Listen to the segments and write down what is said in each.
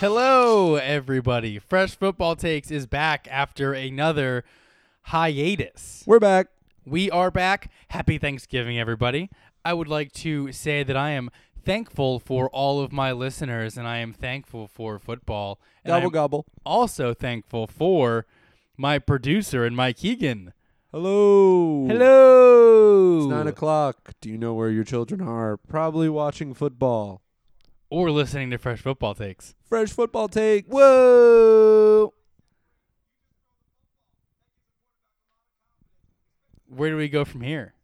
Hello, everybody. Fresh Football Takes is back after another hiatus. We're back. We are back. Happy Thanksgiving, everybody. I would like to say that I am thankful for all of my listeners, and I am thankful for football. And Gobble I'm gobble. also thankful for my producer and Mike Keegan. Hello. Hello. It's nine o'clock. Do you know where your children are? Probably watching football. Or listening to Fresh Football Takes. Fresh football take. Whoa. Where do we go from here?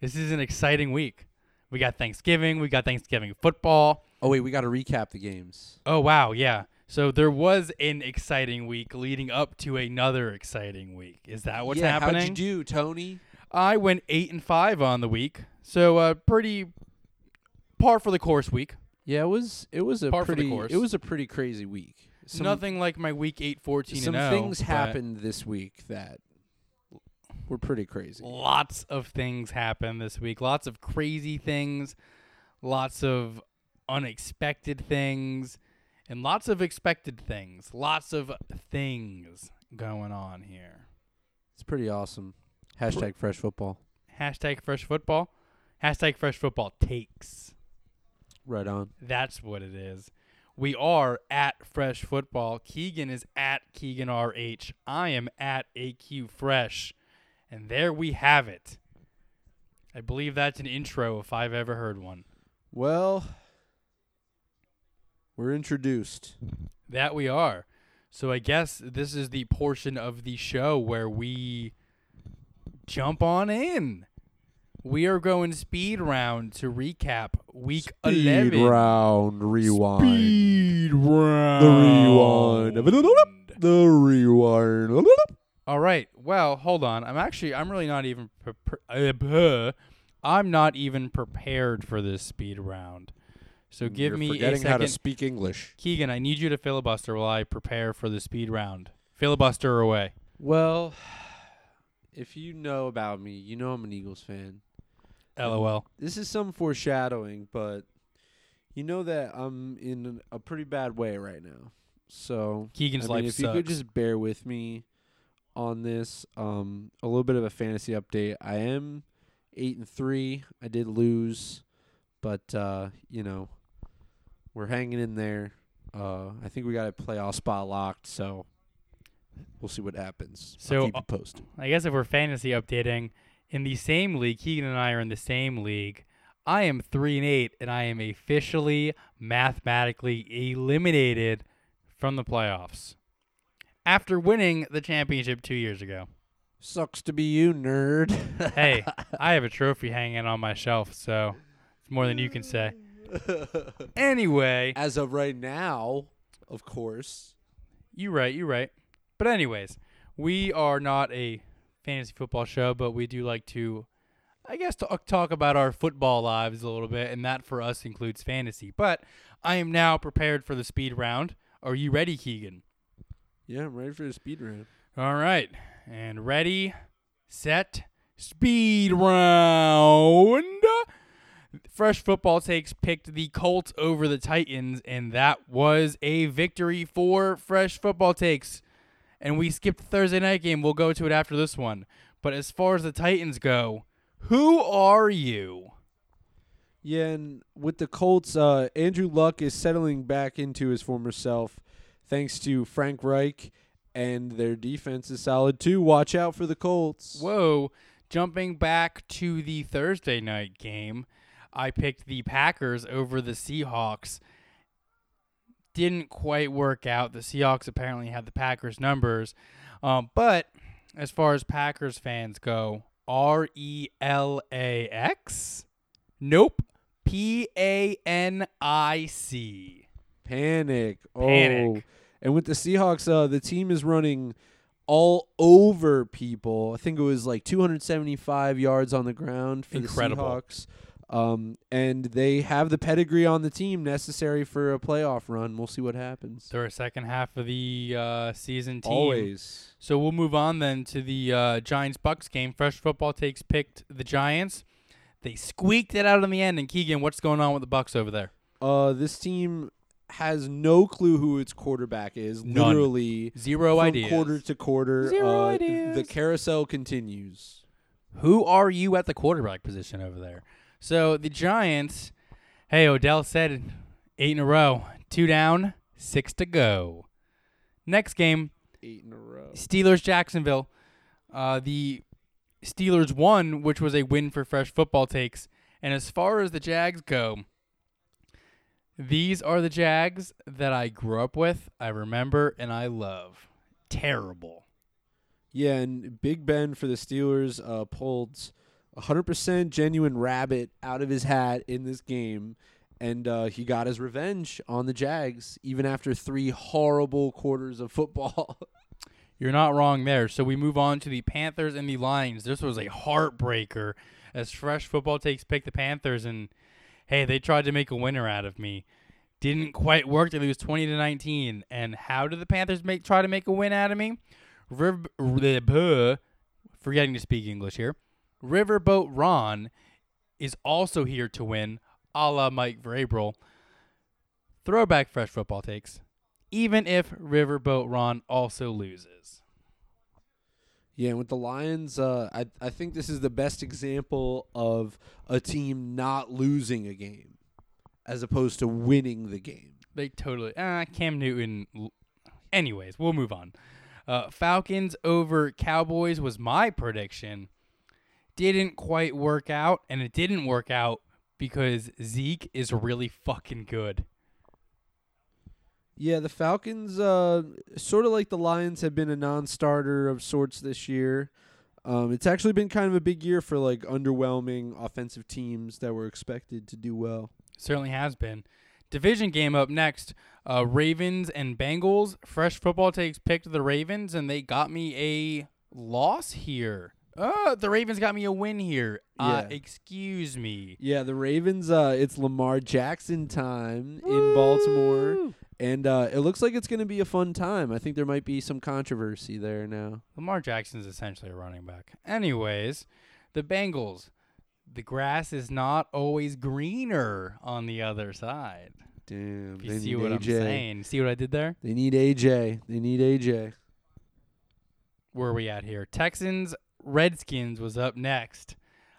This is an exciting week. We got Thanksgiving, we got Thanksgiving football. Oh wait, we got to recap the games. Oh wow, yeah. So there was an exciting week leading up to another exciting week. Is that what's yeah, happening? How'd you do, Tony? I went 8 and 5 on the week. So uh pretty par for the course week. Yeah, it was it was a Par for the pretty course. it was a pretty crazy week. Some, Nothing like my week 8 14 some and 0. things but- happened this week that were pretty crazy. Lots of things happened this week. Lots of crazy things, lots of unexpected things, and lots of expected things. Lots of things going on here. It's pretty awesome. Hashtag fresh football. Hashtag fresh football. Hashtag fresh football takes. Right on. That's what it is. We are at Fresh Football. Keegan is at Keegan RH. I am at AQ Fresh. And there we have it. I believe that's an intro if I've ever heard one. Well, we're introduced. That we are. So I guess this is the portion of the show where we jump on in. We are going speed round to recap week Speed 11. round rewind. Speed round. The rewind. The rewind. All right. Well, hold on. I'm actually I'm really not even pre- uh. I'm not even prepared for this speed round. So give You're me a second. how to speak English. Keegan, I need you to filibuster while I prepare for the speed round. Filibuster away. Well, if you know about me, you know I'm an Eagles fan. LOL. This is some foreshadowing, but you know that I'm in a pretty bad way right now. So Keegan's I mean, life if sucks. you could just bear with me on this, um, a little bit of a fantasy update. I am eight and three. I did lose, but uh, you know, we're hanging in there. Uh, I think we got a playoff spot locked, so we'll see what happens. So, I'll keep you posted. I guess if we're fantasy updating, in the same league, Keegan and I are in the same league. I am three and eight, and I am officially mathematically eliminated from the playoffs after winning the championship two years ago. Sucks to be you, nerd. Hey, I have a trophy hanging on my shelf, so it's more than you can say. Anyway, As of right now, of course. You're right, You're right. But anyways, we are not a fantasy football show, but we do like to, I guess, talk talk about our football lives a little bit, and that for us includes fantasy. But I am now prepared for the speed round. Are you ready, Keegan? Yeah, I'm ready for the speed round. All right, and ready, set, speed round. Fresh Football Takes picked the Colts over the Titans, and that was a victory for Fresh Football Takes. And we skipped the Thursday night game. We'll go to it after this one. But as far as the Titans go, who are you? Yeah, and with the Colts, uh, Andrew Luck is settling back into his former self thanks to Frank Reich, and their defense is solid too. Watch out for the Colts. Whoa. Jumping back to the Thursday night game, I picked the Packers over the Seahawks. Didn't quite work out. The Seahawks apparently had the Packers' numbers. Um, but as far as Packers fans go, R E L A X? Nope. P A N I C. Panic. Panic. Oh. And with the Seahawks, uh, the team is running all over people. I think it was like 275 yards on the ground for Incredible. the Seahawks. Um, and they have the pedigree on the team necessary for a playoff run. We'll see what happens. They're a second half of the uh, season team. Always. So we'll move on then to the uh, Giants Bucks game. Fresh Football takes picked the Giants. They squeaked it out in the end. And Keegan, what's going on with the Bucks over there? Uh, this team has no clue who its quarterback is. None. Literally Zero ideas. quarter to quarter. Zero uh, ideas. The carousel continues. Who are you at the quarterback position over there? So the Giants, hey, Odell said eight in a row, two down, six to go. Next game, Eight in a row. Steelers Jacksonville. Uh, the Steelers won, which was a win for fresh football takes. And as far as the Jags go, these are the Jags that I grew up with, I remember, and I love. Terrible. Yeah, and Big Ben for the Steelers uh, pulled 100% genuine rabbit out of his hat in this game, and uh, he got his revenge on the Jags even after three horrible quarters of football. You're not wrong there. So we move on to the Panthers and the Lions. This was a heartbreaker as Fresh Football Takes pick the Panthers, and hey, they tried to make a winner out of me. Didn't quite work. They lose 20 to 19. And how did the Panthers make try to make a win out of me? Riv- r- forgetting to speak English here. Riverboat Ron is also here to win, a la Mike Vrabel. Throwback Fresh Football Takes even if Riverboat Ron also loses. Yeah, and with the Lions, uh, I I think this is the best example of a team not losing a game, as opposed to winning the game. They totally. Uh, Cam Newton. Anyways, we'll move on. Uh, Falcons over Cowboys was my prediction. Didn't quite work out, and it didn't work out because Zeke is really fucking good. Yeah, the Falcons, uh, sort of like the Lions, have been a non-starter of sorts this year. Um, it's actually been kind of a big year for like underwhelming offensive teams that were expected to do well. Certainly has been. Division game up next. Uh, Ravens and Bengals. Fresh football takes picked the Ravens, and they got me a loss here. Uh, the Ravens got me a win here. Uh, Yeah. excuse me. Yeah, the Ravens. Uh, it's Lamar Jackson time in Baltimore, and uh, it looks like it's going to be a fun time. I think there might be some controversy there now. Lamar Jackson's essentially a running back. Anyways, the Bengals. The grass is not always greener on the other side. Damn, you see what I'm saying. See what I did there? They need AJ. They need AJ. Where are we at here? Texans Redskins was up next.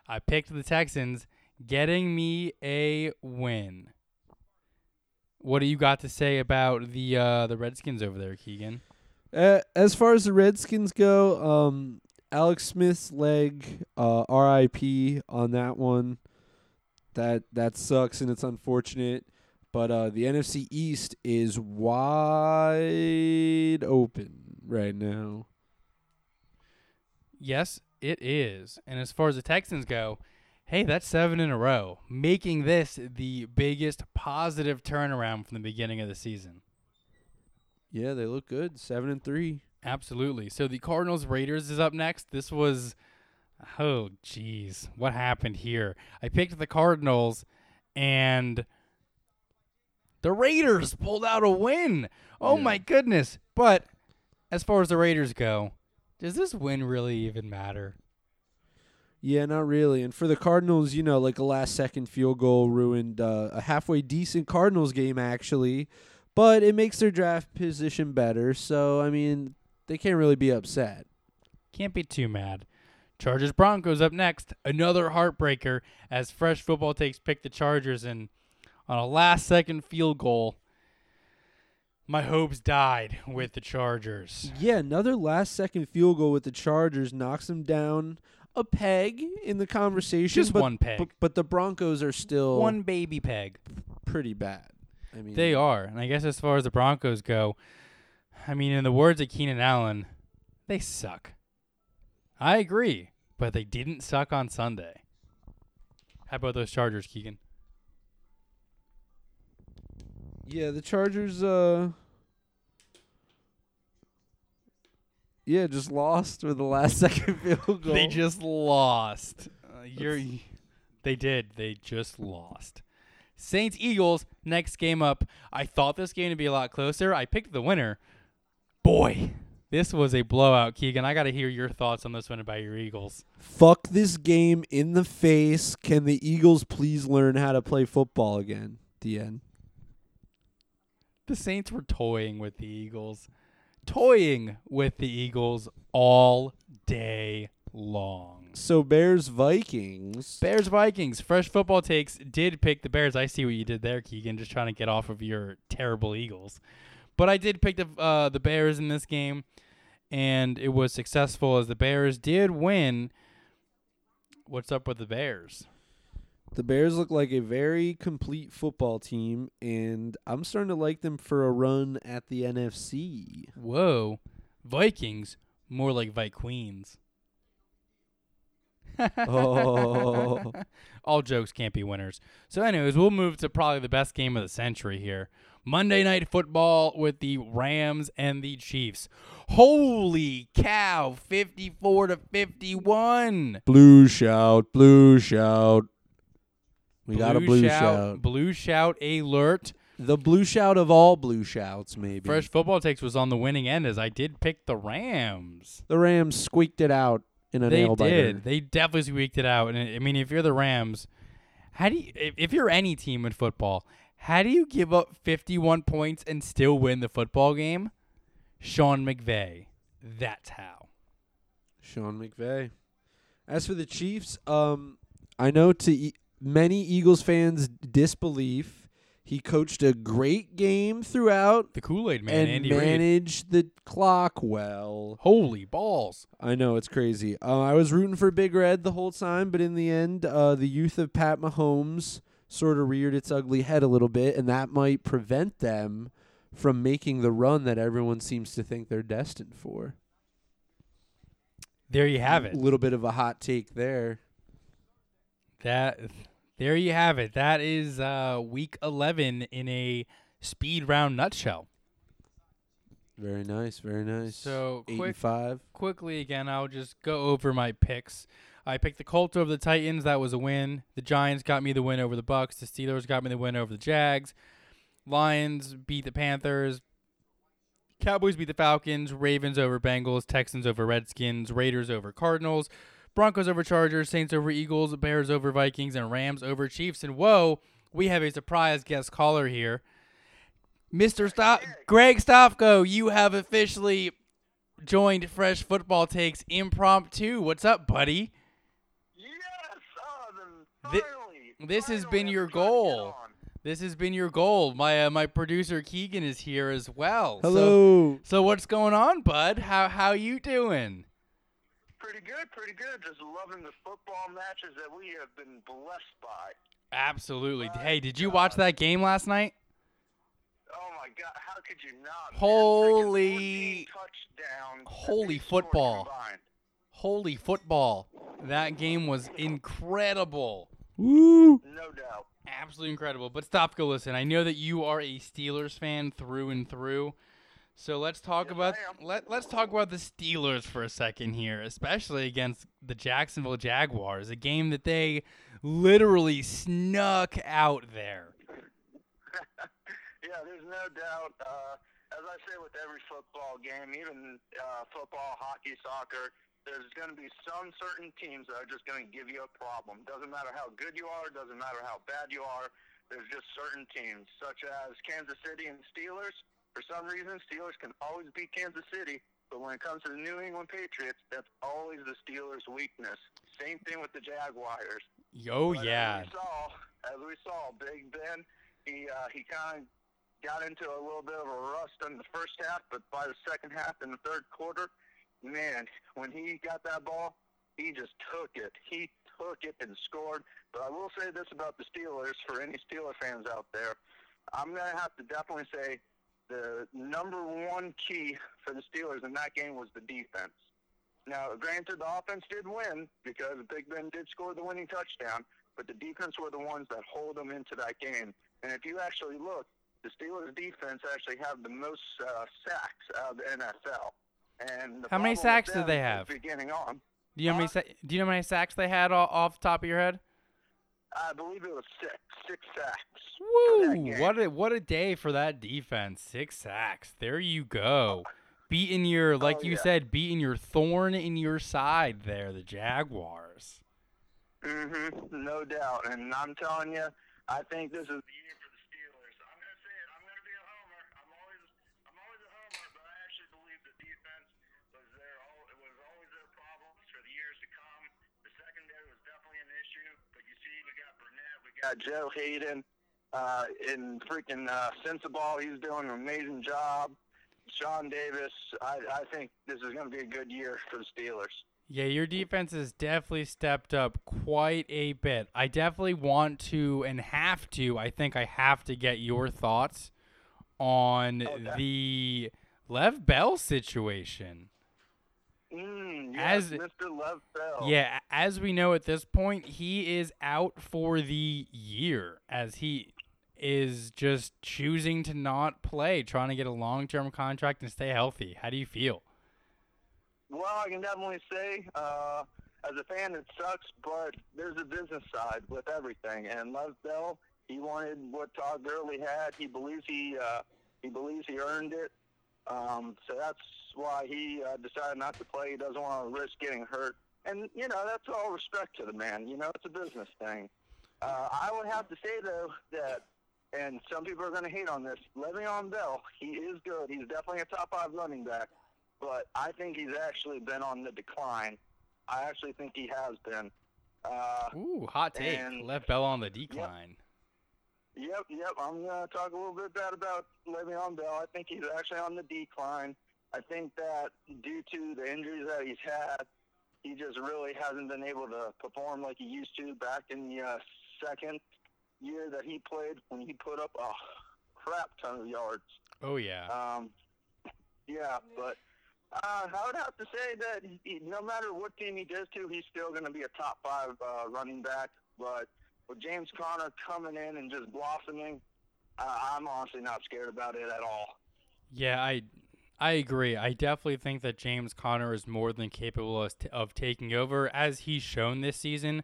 I picked the Texans, getting me a win. What do you got to say about the uh, the Redskins over there, Keegan? Uh, as far as the Redskins go, um, Alex Smith's leg, uh, R.I.P. on that one. That that sucks and it's unfortunate. But uh, the NFC East is wide open right now. Yes, it is. And as far as the Texans go, hey, that's seven in a row, making this the biggest positive turnaround from the beginning of the season. Yeah, they look good. Seven and three. Absolutely. So the Cardinals Raiders is up next. This was oh jeez, what happened here? I picked the Cardinals and the Raiders pulled out a win. Oh Yeah. my goodness. But as far as the Raiders go, does this win really even matter? Yeah, not really. And for the Cardinals, you know, like a last second field goal ruined uh, a halfway decent Cardinals game, actually. But it makes their draft position better. So, I mean, they can't really be upset. Can't be too mad. Chargers Broncos up next. Another heartbreaker as fresh football takes pick the Chargers and on a last second field goal. My hopes died with the Chargers. Yeah, another last second field goal with the Chargers knocks them down a peg in the conversation. Just but, one peg. But, but the Broncos are still One baby peg. pretty bad. I mean, They are. And I guess as far as the Broncos go, I mean, in the words of Keenan Allen, they suck. I agree, but they didn't suck on Sunday. How about those Chargers, Keegan? Yeah, the Chargers. Uh, yeah, just lost with the last second field goal. They just lost. Uh, you're, they did. They just lost. Saints Eagles next game up. I thought this game to be a lot closer. I picked the winner. Boy, this was a blowout, Keegan. I got to hear your thoughts on this one about your Eagles. Fuck this game in the face. Can the Eagles please learn how to play football again? The end. The Saints were toying with the Eagles. Toying with the Eagles all day long. So Bears Vikings. Bears Vikings. Fresh football takes did pick the Bears. I see what you did there, Keegan. Just trying to get off of your terrible Eagles. But I did pick the uh, the Bears in this game, and it was successful as the Bears did win. What's up with the Bears? The Bears look like a very complete football team, and I'm starting to like them for a run at the NFC. Whoa, Vikings more like Vikings. Oh. All jokes can't be winners. So, anyways, we'll move to probably the best game of the century here. Monday Night Football with the Rams and the Chiefs. Holy cow, 54 to 51. Blue shout, blue shout. We got a blue shout, shout. Blue shout alert. The blue shout of all blue shouts, maybe. Fresh Football Takes was on the winning end as I did pick the Rams. The Rams squeaked it out in a They nail biter. They did. They definitely squeaked it out. And I I mean, if you're the Rams, how do you, if, if you're any team in football, how do you give up 51 points and still win the football game? Sean McVay. That's how. Sean McVay. As for the Chiefs, um, I know to e- many Eagles fans' disbelief, he coached a great game throughout The Kool Aid Man, and Andy Reid. managed the clock well. Holy balls. I know it's crazy. Uh, I was rooting for Big Red the whole time, but in the end, uh, the youth of Pat Mahomes sort of reared its ugly head a little bit, and that might prevent them from making the run that everyone seems to think they're destined for. There you have it. A little bit of a hot take there. That there you have it. That is uh, week 11 in a speed round nutshell. Very nice, very nice. So, eight quick- and five. quickly again, I'll just go over my picks. I picked the Colts over the Titans. That was a win. The Giants got me the win over the Bucks. The Steelers got me the win over the Jags. Lions beat the Panthers. Cowboys beat the Falcons. Ravens over Bengals. Texans over Redskins. Raiders over Cardinals. Broncos over Chargers. Saints over Eagles. Bears over Vikings. And Rams over Chiefs. And whoa, we have a surprise guest caller here. Mr. Stop Greg Stofko, you have officially joined Fresh Football Takes Impromptu. What's up, buddy? Yes, oh, then Thi- finally. this has been your trying to get goal. This has been your goal. My uh, my producer Keegan is here as well. So, Hello. so what's going on, bud? How how you doing? Pretty good, pretty good. Just loving the football matches that we have been blessed by. Absolutely. My Hey, did you watch that game last night? Oh my God, how could you not? Holy- Freaking 14 touchdowns. that Holy football. Holy football. That game was incredible. Woo. No doubt. Absolutely incredible. But stop, go listen. I know that you are a Steelers fan through and through. So let's talk Yes, about let let's talk about the Steelers for a second here, especially against the Jacksonville Jaguars, a game that they literally snuck out there. yeah, there's no doubt. Uh, as I say with every football game, even uh, football, hockey, soccer, there's going to be some certain teams that are just going to give you a problem. Doesn't matter how good you are, doesn't matter how bad you are. There's just certain teams, such as Kansas City and Steelers. For some reason, Steelers can always beat Kansas City, but when it comes to the New England Patriots, that's always the Steelers' weakness. Same thing with the Jaguars. Yo, But yeah. As we saw, as we saw, Big Ben, he uh, he kind of got into a little bit of a rust in the first half, but by the second half and the third quarter, man, when he got that ball, he just took it. He took it and scored. But I will say this about the Steelers for any Steeler fans out there. I'm going to have to definitely say the number one key for the Steelers in that game was the defense. Now, granted, the offense did win because Big Ben did score the winning touchdown, but the defense were the ones that hold them into that game. And if you actually look, the Steelers' defense actually have the most uh, sacks out of the NFL. And the How many sacks did they have? Beginning on, Do you know how many sa- do you know how many sacks they had off the top of your head? I believe it was six, six sacks. Woo! What a what a day for that defense. Six sacks. There you go. Beating your like Oh, you yeah. said, beating your thorn in your side there, the Jaguars. Mm-hmm, no doubt. And I'm telling you, I think this is the year for the Steelers. I'm going to say it. I'm going to be a homer. I'm got Joe Haden uh, in freaking uh, Sensible. He's doing an amazing job. Sean Davis. I, I think this is going to be a good year for the Steelers. Yeah, your defense has definitely stepped up quite a bit. I definitely want to and have to. I think I have to get your thoughts on Okay. the Lev Bell situation. Mm, As- Mr. Lev Bell. Yeah, as we know at this point, he is out for the year as he is just choosing to not play, trying to get a long term contract and stay healthy. How do you feel? Well, I can definitely say, uh, as a fan, it sucks, but there's a business side with everything. And Lev Bell, he wanted what Todd Gurley had. He believes he uh, he believes he earned it. Um, so that's why he uh, decided not to play. He doesn't want to risk getting hurt. And you know, that's all respect to the man. You know, it's a business thing. Uh, I would have to say though that, and some people are going to hate on this. Le'Veon Bell, he is good. He's definitely a top five running back but I think he's actually been on the decline. I actually think he has been. Uh, Ooh, hot take. And- Lev Bell on the decline. yep, yep. I'm going to talk a little bit bad about Le'Veon Bell. I think he's actually on the decline. I think that due to the injuries that he's had, he just really hasn't been able to perform like he used to back in the uh, second year that he played when he put up a crap ton of yards. Oh yeah. Um, yeah, but uh, I would have to say that he, no matter what team he goes to, he's still going to be a top five uh, running back. But with James Conner coming in and just blossoming, uh, I'm honestly not scared about it at all. Yeah, I I agree. I definitely think that James Conner is more than capable of, of taking over as he's shown this season.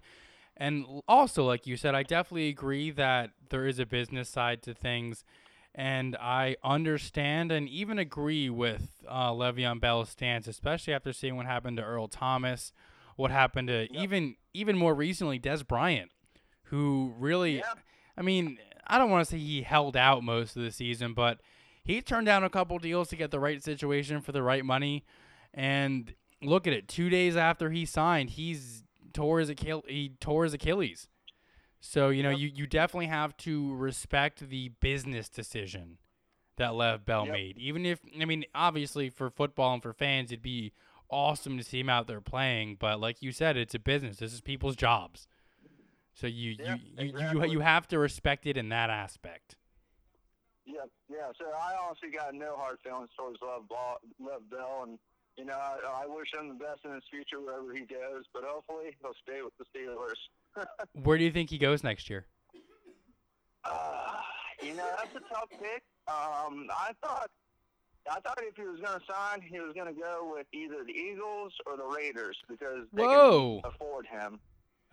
And also, like you said, I definitely agree that there is a business side to things. And I understand and even agree with uh, Le'Veon Bell's stance, especially after seeing what happened to Earl Thomas, what happened to even even more recently Dez Bryant, who really, Yeah. I mean, I don't want to say he held out most of the season, but he turned down a couple deals to get the right situation for the right money. And look at it, two days after he signed, he's tore his Achilles. He tore his Achilles. So you know, Yep. you, you definitely have to respect the business decision that Lev Bell Yep. made. Even if I mean, obviously for football and for fans, it'd be awesome to see him out there playing. But like you said, it's a business. This is people's jobs. So you Yeah, you, you, you you have to respect it in that aspect. Yeah, yeah. So I honestly got no hard feelings towards Love, Ball, Love Bell, and you know I, I wish him the best in his future wherever he goes. But hopefully he'll stay with the Steelers. Where do you think he goes next year? Uh, you know, that's a tough pick. Um, I thought, I thought if he was going to sign, he was going to go with either the Eagles or the Raiders because they Whoa. can afford him.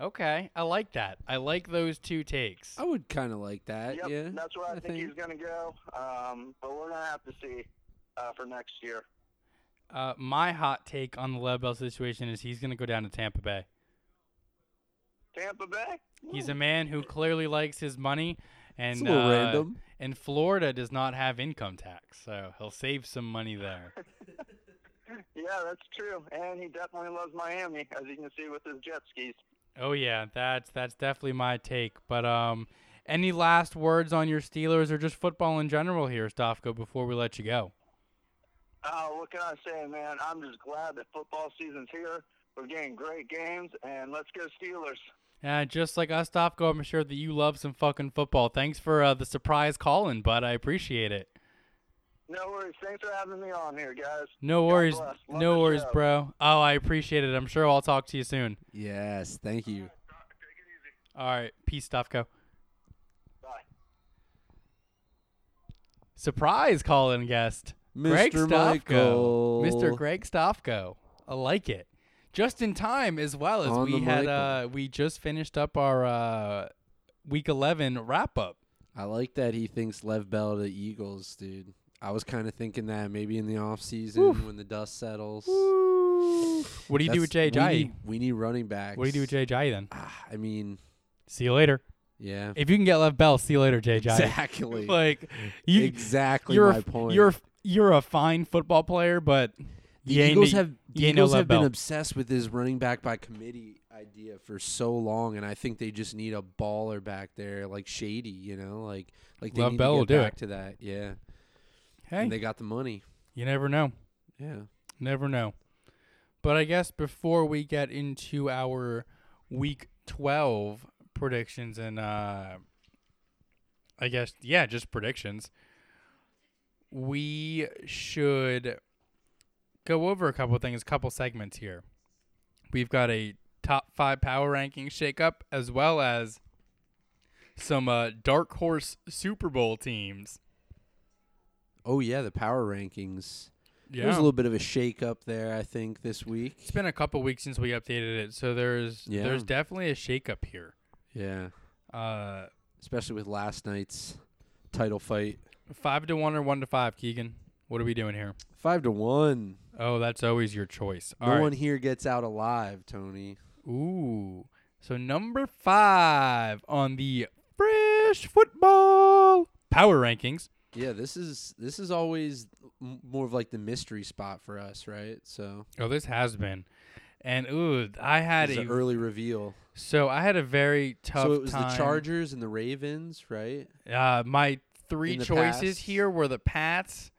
Okay, I like that. I like those two takes. I would kind of like that. Yep, yeah. that's where I, I think, think- he's going to go. Um, but we're going to have to see uh, for next year. Uh, my hot take on the Lev Bell situation is he's going to go down to Tampa Bay. Tampa Bay. He's a man who clearly likes his money, and It's a uh, random. And Florida does not have income tax, so he'll save some money there. Yeah, that's true. And he definitely loves Miami, as you can see with his jet skis. Oh yeah, that's that's definitely my take. But um, any last words on your Steelers or just football in general here, Stofko, before we let you go? Oh, what can I say, man? I'm just glad that football season's here. We're getting great games, and let's go Steelers. Yeah, just like us, Stofko, I'm sure that you love some fucking football. Thanks for uh, the surprise call-in, bud. I appreciate it. No worries. Thanks for having me on here, guys. No God worries, no worries, show. bro. Oh, I appreciate it. I'm sure I'll talk to you soon. Yes, thank you. All right, peace, Stofko. Bye. Surprise call-in guest, Greg Mr. Stofko, Michael. Mr. Greg Stofko. I like it. Just in time, as well as On we had. Uh, we just finished up our uh, week 11 wrap up. I like that he thinks Lev Bell to Eagles, dude. I was kind of thinking that maybe in the off season Oof. when the dust settles. What do you do with Jay That's- we need, we need running backs. What do you do with Jay Ajayi then? Ah, I mean, See you later. yeah. If you can get Lev Bell, see you later, Jai. Exactly. like you, exactly you're my a, point. You're you're a fine football player, but the Eagles have the you ain't no Eagles have been Bell. obsessed with this running back by committee idea for so long, and I think they just need a baller back there, like Shady. You know, like like they Love need Bell to get back it. to that. Yeah, Hey, and they got the money. you never know. Yeah. Never know. But I guess before we get into our week 12 predictions and uh I guess yeah, just predictions. We should go over a couple things, a couple segments here. We've got a top 5 power rankings shakeup as well as some uh, dark horse Super Bowl teams. Oh yeah, the power rankings. Yeah. There's a little bit of a shake up there, I think, this week. It's been a couple weeks since we updated it, so there's Yeah. there's definitely a shakeup here. Yeah, Uh, especially with last night's title fight. five to one or one to five, Keegan. What are we doing here? Five to one. Oh, that's always your choice. No All right. one here gets out alive, Tony. Ooh. So number five on the fresh football power rankings. Yeah, this is this is always m- more of like the mystery spot for us, right? So Oh, this has been, and ooh, I had it's a an early reveal. so I had a very tough. So it was time. the Chargers and the Ravens, right? Uh, my three choices past. here were the Pats,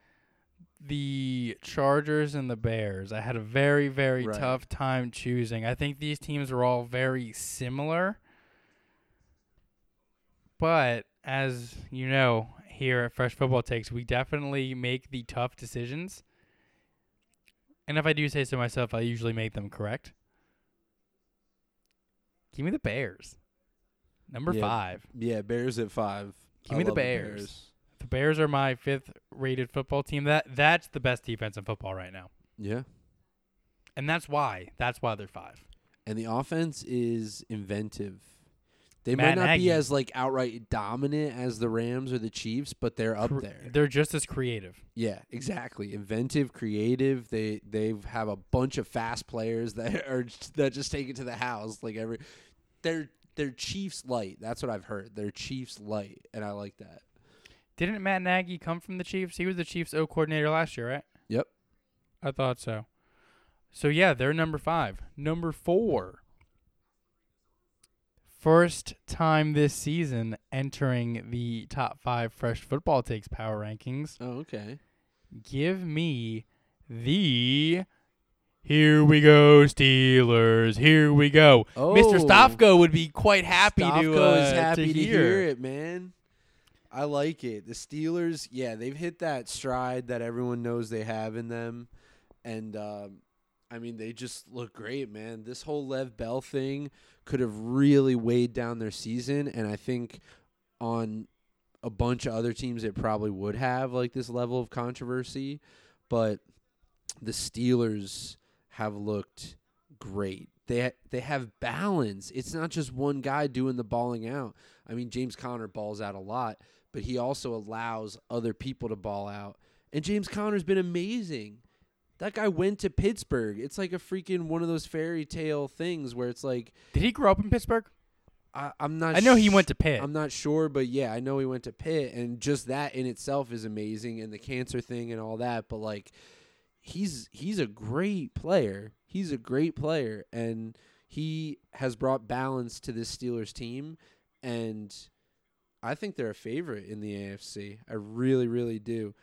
the Chargers, and the Bears. I had a very, very Right. tough time choosing. I think these teams were all very similar. But as you know, here at Fresh Football Takes, we definitely make the tough decisions. And if I do say so myself, I usually make them correct. Give me the Bears. Number Yeah. five. Yeah, Bears at five. Give I me the love Bears. The Bears are my fifth rated football team. That that's the best defense in football right now. Yeah, And that's why. That's why they're five. and the offense is inventive. They Matt might not Nagy. be as like outright dominant as the Rams or the Chiefs, but they're up Cre- there. They're just as creative. Yeah, exactly. Inventive, creative. They they have a bunch of fast players that are that just take it to the house. Like every, they're they're Chiefs light. That's what I've heard. They're Chiefs light, and I like that. Didn't Matt Nagy come from the Chiefs? He was the Chiefs O coordinator last year, right? Yep. I thought so. So yeah, they're number five. Number four. First time this season entering the top five fresh football takes power rankings. Oh, okay. give me the here we go Steelers. Here we go. Oh, Mr. Stofko would be quite happy to Stofko uh, is happy to, hear. hear it, man. I like it. The Steelers, yeah, they've hit that stride that everyone knows they have in them, and um, I mean, they just look great, man. This whole Lev Bell thing could have really weighed down their season, and I think on a bunch of other teams it probably would have like this level of controversy, but the Steelers have looked great. They ha- they have balance. It's not just one guy doing the balling out. I mean, James Conner balls out a lot, but he also allows other people to ball out. And James Conner's been amazing. That guy went to Pittsburgh. It's like a freaking one of those fairy tale things where it's like Did he grow up in Pittsburgh? I, I'm not. I know he went to Pitt. I'm not sure, but yeah, I know he went to Pitt, and just that in itself is amazing, and the cancer thing and all that. But like, he's he's a great player. He's a great player, and he has brought balance to this Steelers team, and I think they're a favorite in the AFC. I really, really do.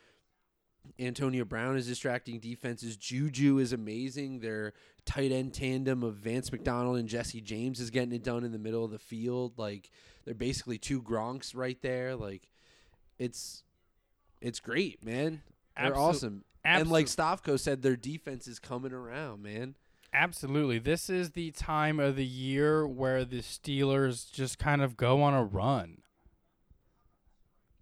Antonio Brown is distracting defenses. Juju is amazing. Their tight end tandem of Vance McDonald and Jesse James is getting it done in the middle of the field. Like they're basically two Gronks right there. Like it's it's great, man. They're Absol- awesome. And like Absol- Stofko said, their defense is coming around, man. Absolutely. This is the time of the year where the Steelers just kind of go on a run.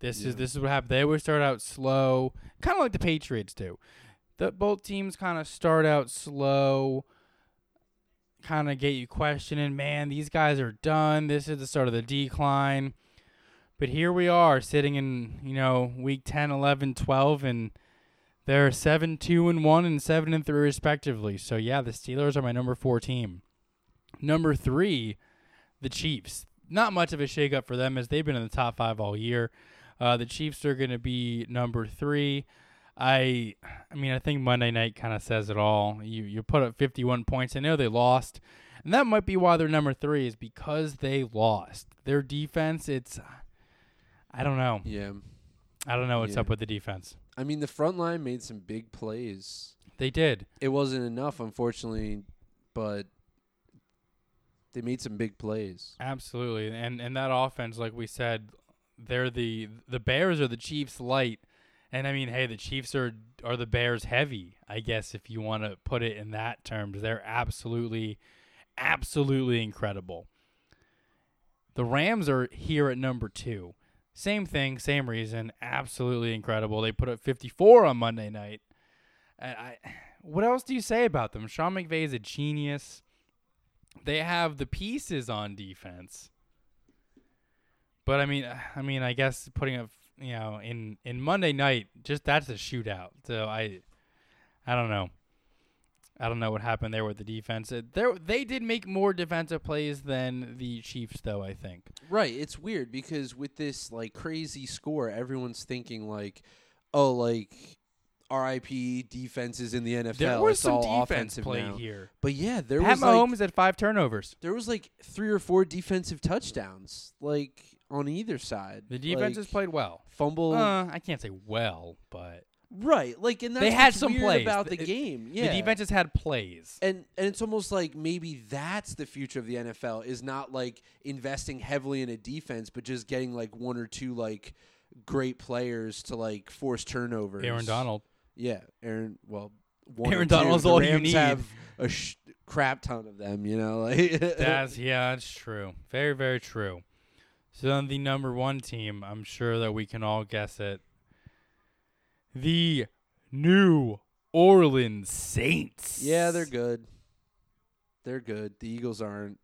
This Yeah. is this is what happened. They always start out slow, kind of like the Patriots do. The both teams kind of start out slow, kind of get you questioning, man, these guys are done. This is the start of the decline. But here we are sitting in, you know, week 10, 11, 12 and they're 7 2 and 1 and 7 and 3 respectively. So yeah, the Steelers are my number 4 team. Number 3, the Chiefs. Not much of a shakeup for them as they've been in the top 5 all year. Uh, the Chiefs are going to be number 3. I I mean, I think Monday night kind of says it all. You you put up 51 points. I know they lost And that might be why they're number three, is because they lost. Their defense, it's. I don't know. Yeah. I don't know what's Yeah. up with the defense. I mean, the front line made some big plays. They did. It wasn't enough, unfortunately, but they made some big plays. Absolutely. And and that offense, like we said, they're the the Bears are the Chiefs light. And I mean, hey, the Chiefs are are the Bears heavy, I guess if you want to put it in that terms. They're absolutely absolutely incredible. The Rams are here at number 2. Same thing, same reason, absolutely incredible. They put up 54 on Monday night. And I what else do you say about them? Sean McVay is a genius. They have the pieces on defense. But I mean, I mean, I guess putting up, you know, in in Monday night, just that's a shootout. So I, I don't know. I don't know what happened there with the defense. It, there, they did make more defensive plays than the Chiefs, though. I think. Right. It's weird because with this like crazy score, everyone's thinking like, oh, like RIP defenses in the NFL. There was it's some all defense offensive play now. here. But yeah, there Pat was like Mahomes had five turnovers. there was like three or four defensive touchdowns, like on either side. The defenses like, played well. fumble. Uh, I can't say well, but right. Like and that's They had some weird plays. about the The- game. Yeah. the defense has had plays. and and it's almost like maybe that's the future of the NFL is not like investing heavily in a defense, but just getting like one or two like great players to like force turnovers. Aaron Donald. Yeah, Aaron. Well, one Aaron two. Donald's all you Rams need. Have a sh- crap ton of them. You know, like That's yeah, that's true. Very, very true. So then the number one team, I'm sure that we can all guess it. The New Orleans Saints. yeah, they're good. They're good. The Eagles aren't.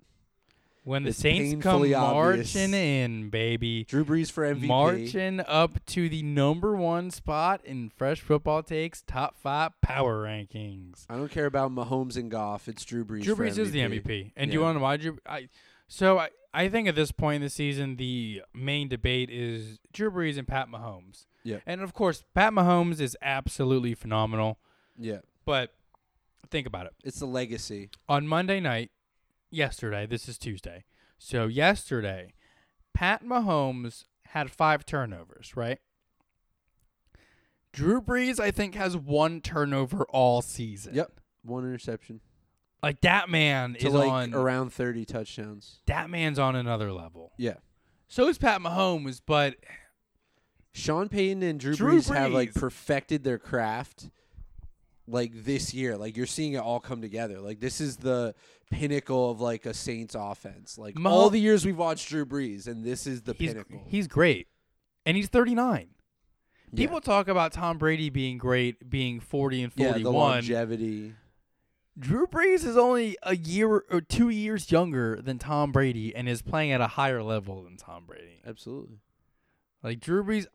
when the it's Saints come obvious. marching in, baby. Drew Brees for MVP. Marching up to the number one spot in Fresh Football Takes top five power rankings. I don't care about Mahomes and Goff. It's Drew Brees. Drew Brees is the MVP. And do you want to know why Drew? I, so I, I think at this point in the season, the main debate is Drew Brees and Pat Mahomes. Yeah. And of course, Pat Mahomes is absolutely phenomenal. Yeah, But think about it. it's the legacy. On Monday night, yesterday, this is Tuesday. So yesterday, Pat Mahomes had five turnovers, right? Drew Brees, I think, has one turnover all season. Yep. One interception Like that man to is like on around thirty touchdowns. that man's on another level. Yeah. So is Pat Mahomes, but Sean Payton and Drew, Drew Brees, have like perfected their craft like this year. Like you're seeing it all come together. Like this is the pinnacle of like a Saints offense. Like Mah- all the years we've watched Drew Brees and this is the he's pinnacle. he's great, and he's 39. Yeah. People talk about Tom Brady being great, being 40 and 41. yeah, the 41. longevity. Drew Brees is only a year or two years younger than Tom Brady and is playing at a higher level than Tom Brady. Absolutely. Like Drew Brees,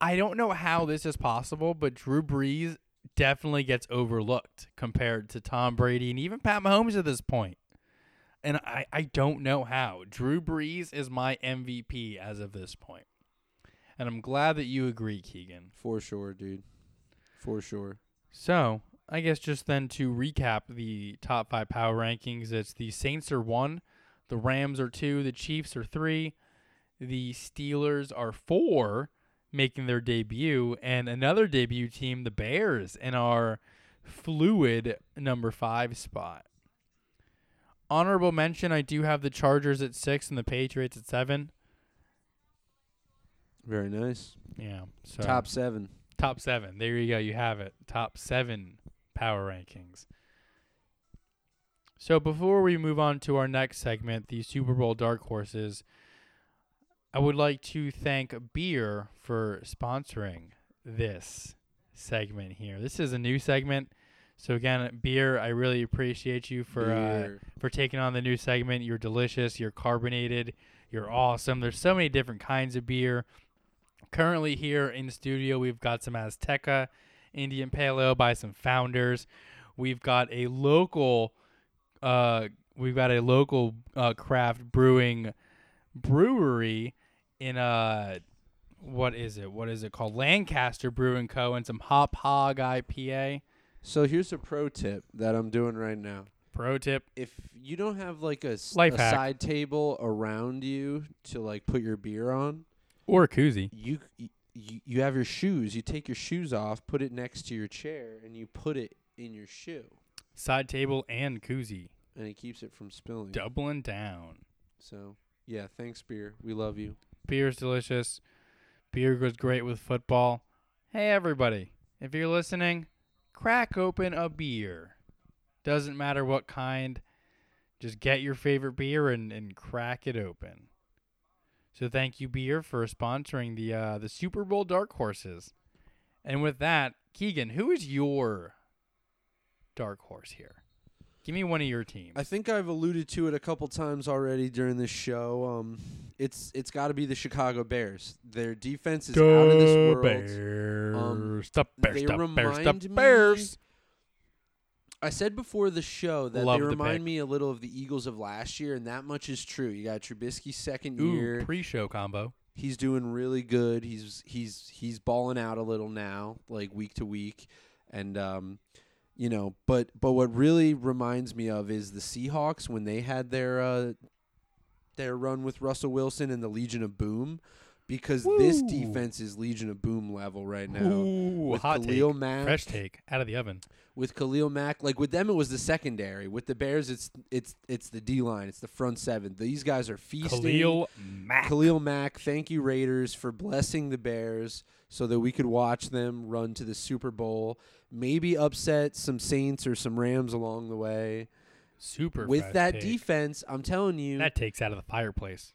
I- don't know how this is possible, but Drew Brees definitely gets overlooked compared to Tom Brady and even Pat Mahomes at this point. And I, I don't know how. Drew Brees is my MVP as of this point. And I'm glad that you agree, Keegan. For sure, dude. For sure. So, I guess just then to recap the top five power rankings, it's the Saints are one, the Rams are two, the Chiefs are three, the Steelers are four, making their debut, and another debut team, the Bears, in our fluid number five spot. Honorable mention, I do have the Chargers at six and the Patriots at seven. Very nice. Yeah. So Top seven. Top seven. There you go. You have it. Top seven power rankings. So before we move on to our next segment, the Super Bowl dark horses, I would like to thank Beer for sponsoring this segment here. This is a new segment. So again, Beer, I really appreciate you for uh, for taking on the new segment. You're delicious. You're carbonated. You're awesome. There's so many different kinds of beer. Currently here in studio, we've got some Azacca Indian Pale Ale by some founders. We've got a local, uh, we've got a local uh, craft brewing brewery in a what is it? What is it called? Lancaster Brewing Co. and some Hop Hog IPA. So here's a pro tip that I'm doing right now. Pro tip: if you don't have like a, s- Life a hack. side table around you to like put your beer on, or a koozie. you y- you you have your shoes. You take your shoes off, put it next to your chair, and you put it in your shoe, Side table and koozie. and it keeps it from spilling. Doubling down. So yeah, thanks beer. We love you. Beer's delicious. Beer goes great with football. Hey, everybody. If you're listening, crack open a beer. Doesn't matter what kind. Just get your favorite beer and, and crack it open. So thank you, beer, for sponsoring the uh, the Super Bowl dark horses. And with that, Keegan, who is your dark horse here? Give me one of your teams. I think I've alluded to it a couple times already during this show. Um, it's it's got to be the Chicago Bears. Their defense is out of this world. Bears. Um, the Bears. they the Bears. The me- Bears. I said before the show that Love they the remind pick. me a little of the Eagles of last year, and that much is true. You got Trubisky's second Ooh, year. pre-show combo. he's doing really good. He's he's he's balling out a little now, like week to week, and um, you know, but but what really reminds me of is the Seahawks when they had their uh their run with Russell Wilson and the Legion of Boom, because this defense is Legion of Boom level right now. Ooh, with hot Khalil take. Mack, Fresh take out of the oven. with Khalil Mack, like with them, it was the secondary. With the Bears, it's it's it's the D line, it's the front seven. These guys are feasting. Khalil Mack. Khalil Mack, thank you Raiders for blessing the Bears so that we could watch them run to the Super Bowl. Maybe upset some Saints or some Rams along the way. Super With that take. defense, I'm telling you, That takes out of the fireplace.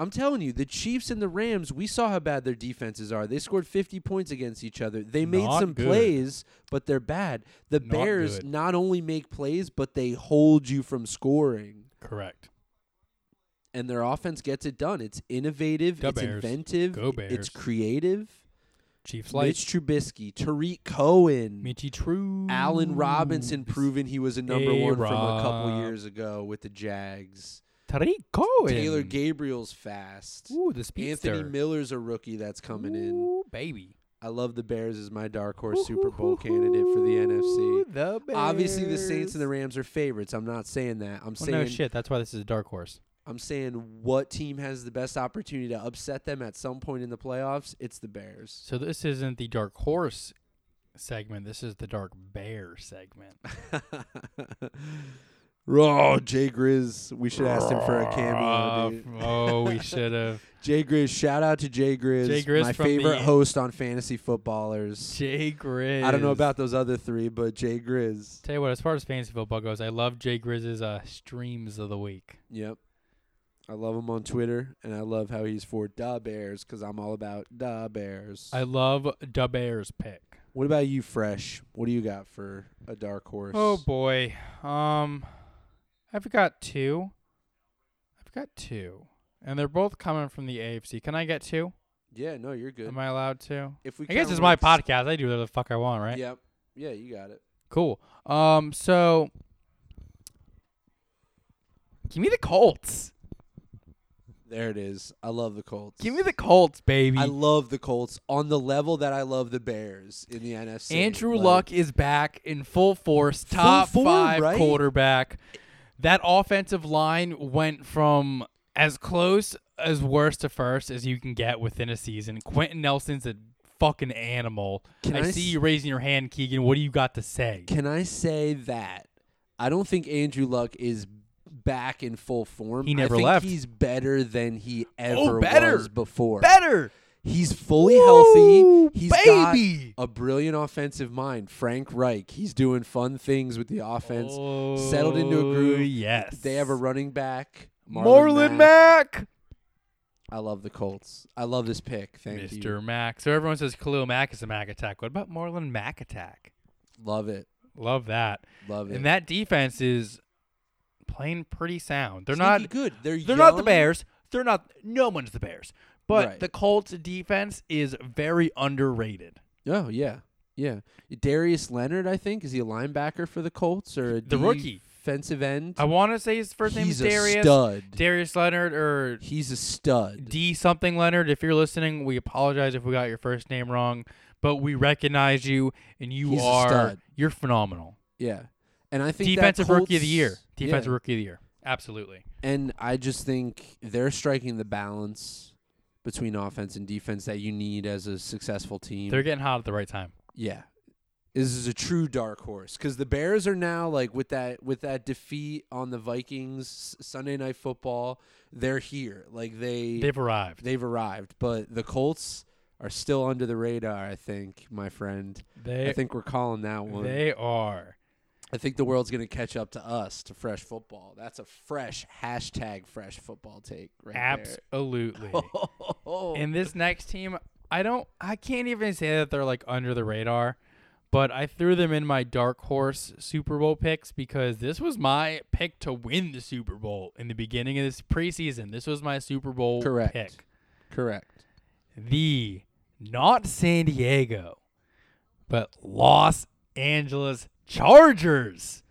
I'm telling you, the Chiefs and the Rams, we saw how bad their defenses are. They scored 50 points against each other. They made Not some good. plays, but they're bad. The Not Bears good. not only make plays, but they hold you from scoring. Correct. and their offense gets it done. It's innovative, Go it's Bears. inventive, Go it's creative. Chiefs light. Mitch Trubisky, Tarik Cohen, Mitchy True. Allen Robinson proving he was a number one from a couple years ago with the Jags. Tarik Cohen. Taylor Gabriel's fast. Ooh, the speedster. Anthony Miller's a rookie that's coming in. Ooh, baby. I love the Bears as my dark horse Super Bowl candidate for the NFC. The Bears. Obviously, the Saints and the Rams are favorites. I'm not saying that. I'm oh, Well, saying no shit. That's why this is a dark horse. I'm saying what team has the best opportunity to upset them at some point in the playoffs? It's the Bears. So this isn't the dark horse segment. This is the dark bear segment. oh, Jay Grizz. We should ask him for a cameo, dude. oh, we should have. Jay Grizz. Shout out to Jay Grizz, Jay Grizz my favorite host on Fantasy Footballers. Jay Grizz. I don't know about those other three, but Jay Grizz. Tell you what, as far as fantasy football goes, I love Jay Grizz's uh, streams of the week. Yep. I love him on Twitter, and I love how he's for da Bears because I'm all about da Bears. I love the Bears pick. what about you, Fresh? What do you got for a dark horse? Oh boy. Um I've got two. I've got two. And they're both coming from the AFC. Can I get two? yeah, no, you're good. Am I allowed to? if we I guess it's my podcast. I do whatever the fuck I want, right? Yep. Yeah, you got it. Cool. Um so Give me the Colts. There it is. I love the Colts. Give me the Colts, baby. I love the Colts on the level that I love the Bears in the NFC. Andrew Like, Luck is back in full force, Full top form, five right? quarterback. That offensive line went from as close as worst to first as you can get within a season. Quenton Nelson's a fucking animal. Can I, I see s- you raising your hand, Keegan. What do you got to say? Can I say that? I don't think Andrew Luck is back in full form. He never I think left. He's better than he oh, ever Oh, better. was before. Better, He's fully healthy. He's got a brilliant offensive mind. Frank Reich. He's doing fun things with the offense. settled into a oh, groove. Oh, Yes, They have a running back. Marlon, Marlon Mack. Mack. I love the Colts. I love this pick. Thank Mr. you. Mr. Mack. So everyone says Khalil Mack is a Mack attack. What about Marlon Mack attack? Love it. Love that. Love it. And that defense is playing pretty sound. They're Sneaky not good. They're they're not the. Bears. They're not no one's the Bears. But Right. the Colts defense is very underrated. Oh yeah, yeah. Darius Leonard, I think, is he a linebacker for the Colts or a The rookie. defensive end? I want to say his first name He's is Darius. a stud. Darius Leonard or He's a stud. D something Leonard. If you're listening, we apologize if we got your first name wrong, but we recognize you and you He's a are stud. you're phenomenal. yeah. And I think Defensive rookie of the year. Defensive yeah. rookie of the year. Absolutely. And I just think they're striking the balance between offense and defense that you need as a successful team. They're getting hot at the right time. yeah. This is a true dark horse because the Bears are now like with that with that defeat on the Vikings Sunday Night Football. They're here, like they They've arrived. they've arrived, but the Colts are still under the radar. I think, my friend. They I think we're calling that one. they are. I think the world's gonna catch up to us to fresh football. That's a fresh hashtag fresh football take right Absolutely. there. and this next team, I don't I can't even say that they're like under the radar, but I threw them in my dark horse Super Bowl picks because this was my pick to win the Super Bowl in the beginning of this preseason. This was my Super Bowl Correct. pick. Correct. The not San Diego, but Los Angeles Chargers.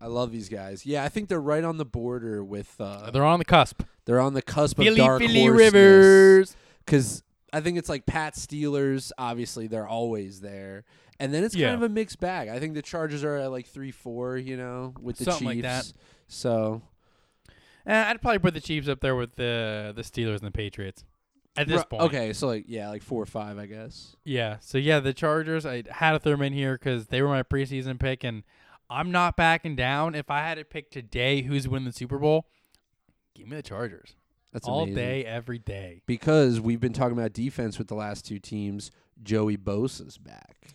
I love these guys. Yeah, I think they're right on the border with. Uh, They're on the cusp. they're on the cusp of Philly, dark Philly Rivers. Because I think it's like Pat Steelers. Obviously, they're always there, and then it's Yeah. kind of a mixed bag. I think the Chargers are at like three, four. You know, with the Something like Chiefs. that. So Eh, I'd probably put the Chiefs up there with the the Steelers and the Patriots. At this Ru- point, okay, so like yeah, like four or five, I guess. Yeah. So yeah, the Chargers. I had to throw them in here because they were my preseason pick, and I'm not backing down. If I had to pick today, who's winning the Super Bowl? Give me the Chargers That's all amazing. day, every day. because we've been talking about defense with the last two teams. Joey Bosa's back.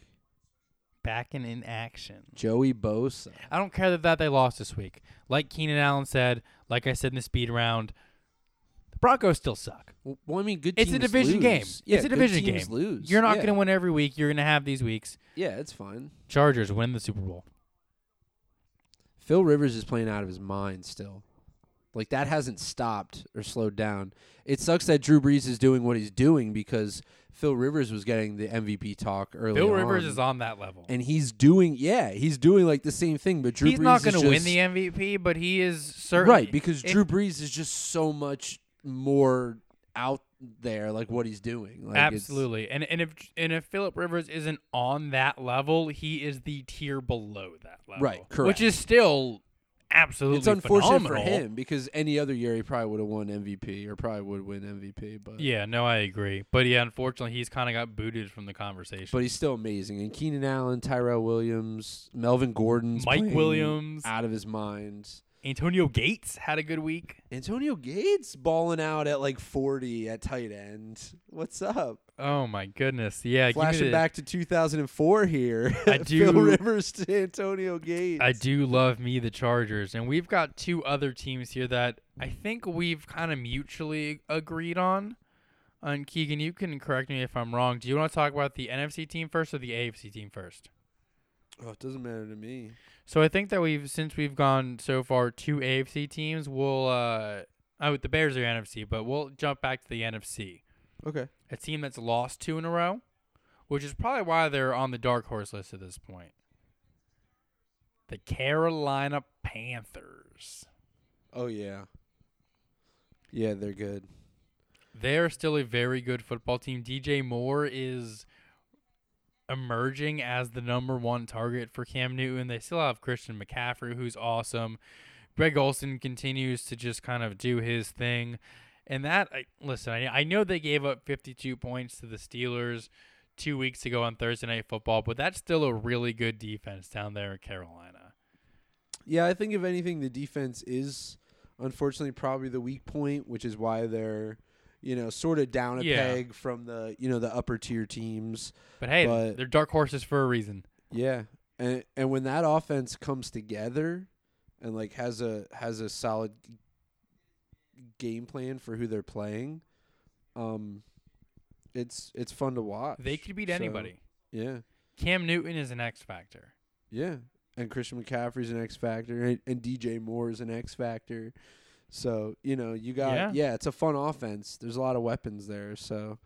Backing in action. Joey Bosa. I don't care that, that they lost this week. Like Keenan Allen said, like I said in the speed round, the Broncos still suck. Well, I mean, good. It's a division lose. game. Yeah, It's a division game. Lose. You're not yeah. going to win every week. You're going to have these weeks. Yeah, it's fine. Chargers win the Super Bowl. Phil Rivers is playing out of his mind still. Like that hasn't stopped or slowed down. It sucks that Drew Brees is doing what he's doing because Phil Rivers was getting the MVP talk early. Phil Rivers on, is on that level. and he's doing yeah, he's doing like the same thing. But Drew He's Brees not going to win the MVP, but he is certain. right because Drew Brees is just so much more out there, like what he's doing. Like Absolutely. And and if and if Philip Rivers isn't on that level, he is the tier below that level. Right, correct. Which is still absolutely It's unfortunate phenomenal. for him because any other year he probably would have won MVP or probably would win MVP. But Yeah, no, I agree. But yeah, unfortunately, he's kind of got booted from the conversation. but he's still amazing. And Keenan Allen, Tyrell Williams, Melvin Gordon's Mike Williams, out of his mind. Antonio Gates had a good week. Antonio Gates balling out at like 40 at tight end. What's up? Oh my goodness. Yeah, Flashing the- back to 2004 here. I Phil do- Rivers to Antonio Gates. I do love me the Chargers, and we've got two other teams here that I think we've kind of mutually agreed on. And Keegan, you can correct me if I'm wrong. Do you want to talk about the NFC team first or the AFC team first? Oh, it doesn't matter to me. So I think that we've since we've gone so far two AFC teams, we'll uh oh the Bears are NFC, but we'll jump back to the NFC. Okay. A team that's lost two in a row, which is probably why they're on the dark horse list at this point. The Carolina Panthers. Oh yeah. Yeah, they're good. They're still a very good football team. DJ Moore is emerging as the number one target for Cam Newton. They still have Christian McCaffrey, who's awesome. Greg Olsen continues to just kind of do his thing. And that, I, listen, I, I know they gave up 52 points to the Steelers two weeks ago on Thursday Night Football, but that's still a really good defense down there in Carolina. Yeah, I think if anything, the defense is unfortunately probably the weak point, which is why they're, you know, sort of down a Yeah. peg from the, you know, the upper tier teams. But hey, But- they're dark horses for a reason. Yeah, and and when that offense comes together, and like has a has a solid game plan for who they're playing, um, it's it's fun to watch. They could beat So, anybody. Yeah, Cam Newton is an X factor. yeah, and Christian McCaffrey's an X factor, and, and DJ Moore is an X factor. So you know you got Yeah. yeah. it's a fun offense. There's a lot of weapons there. So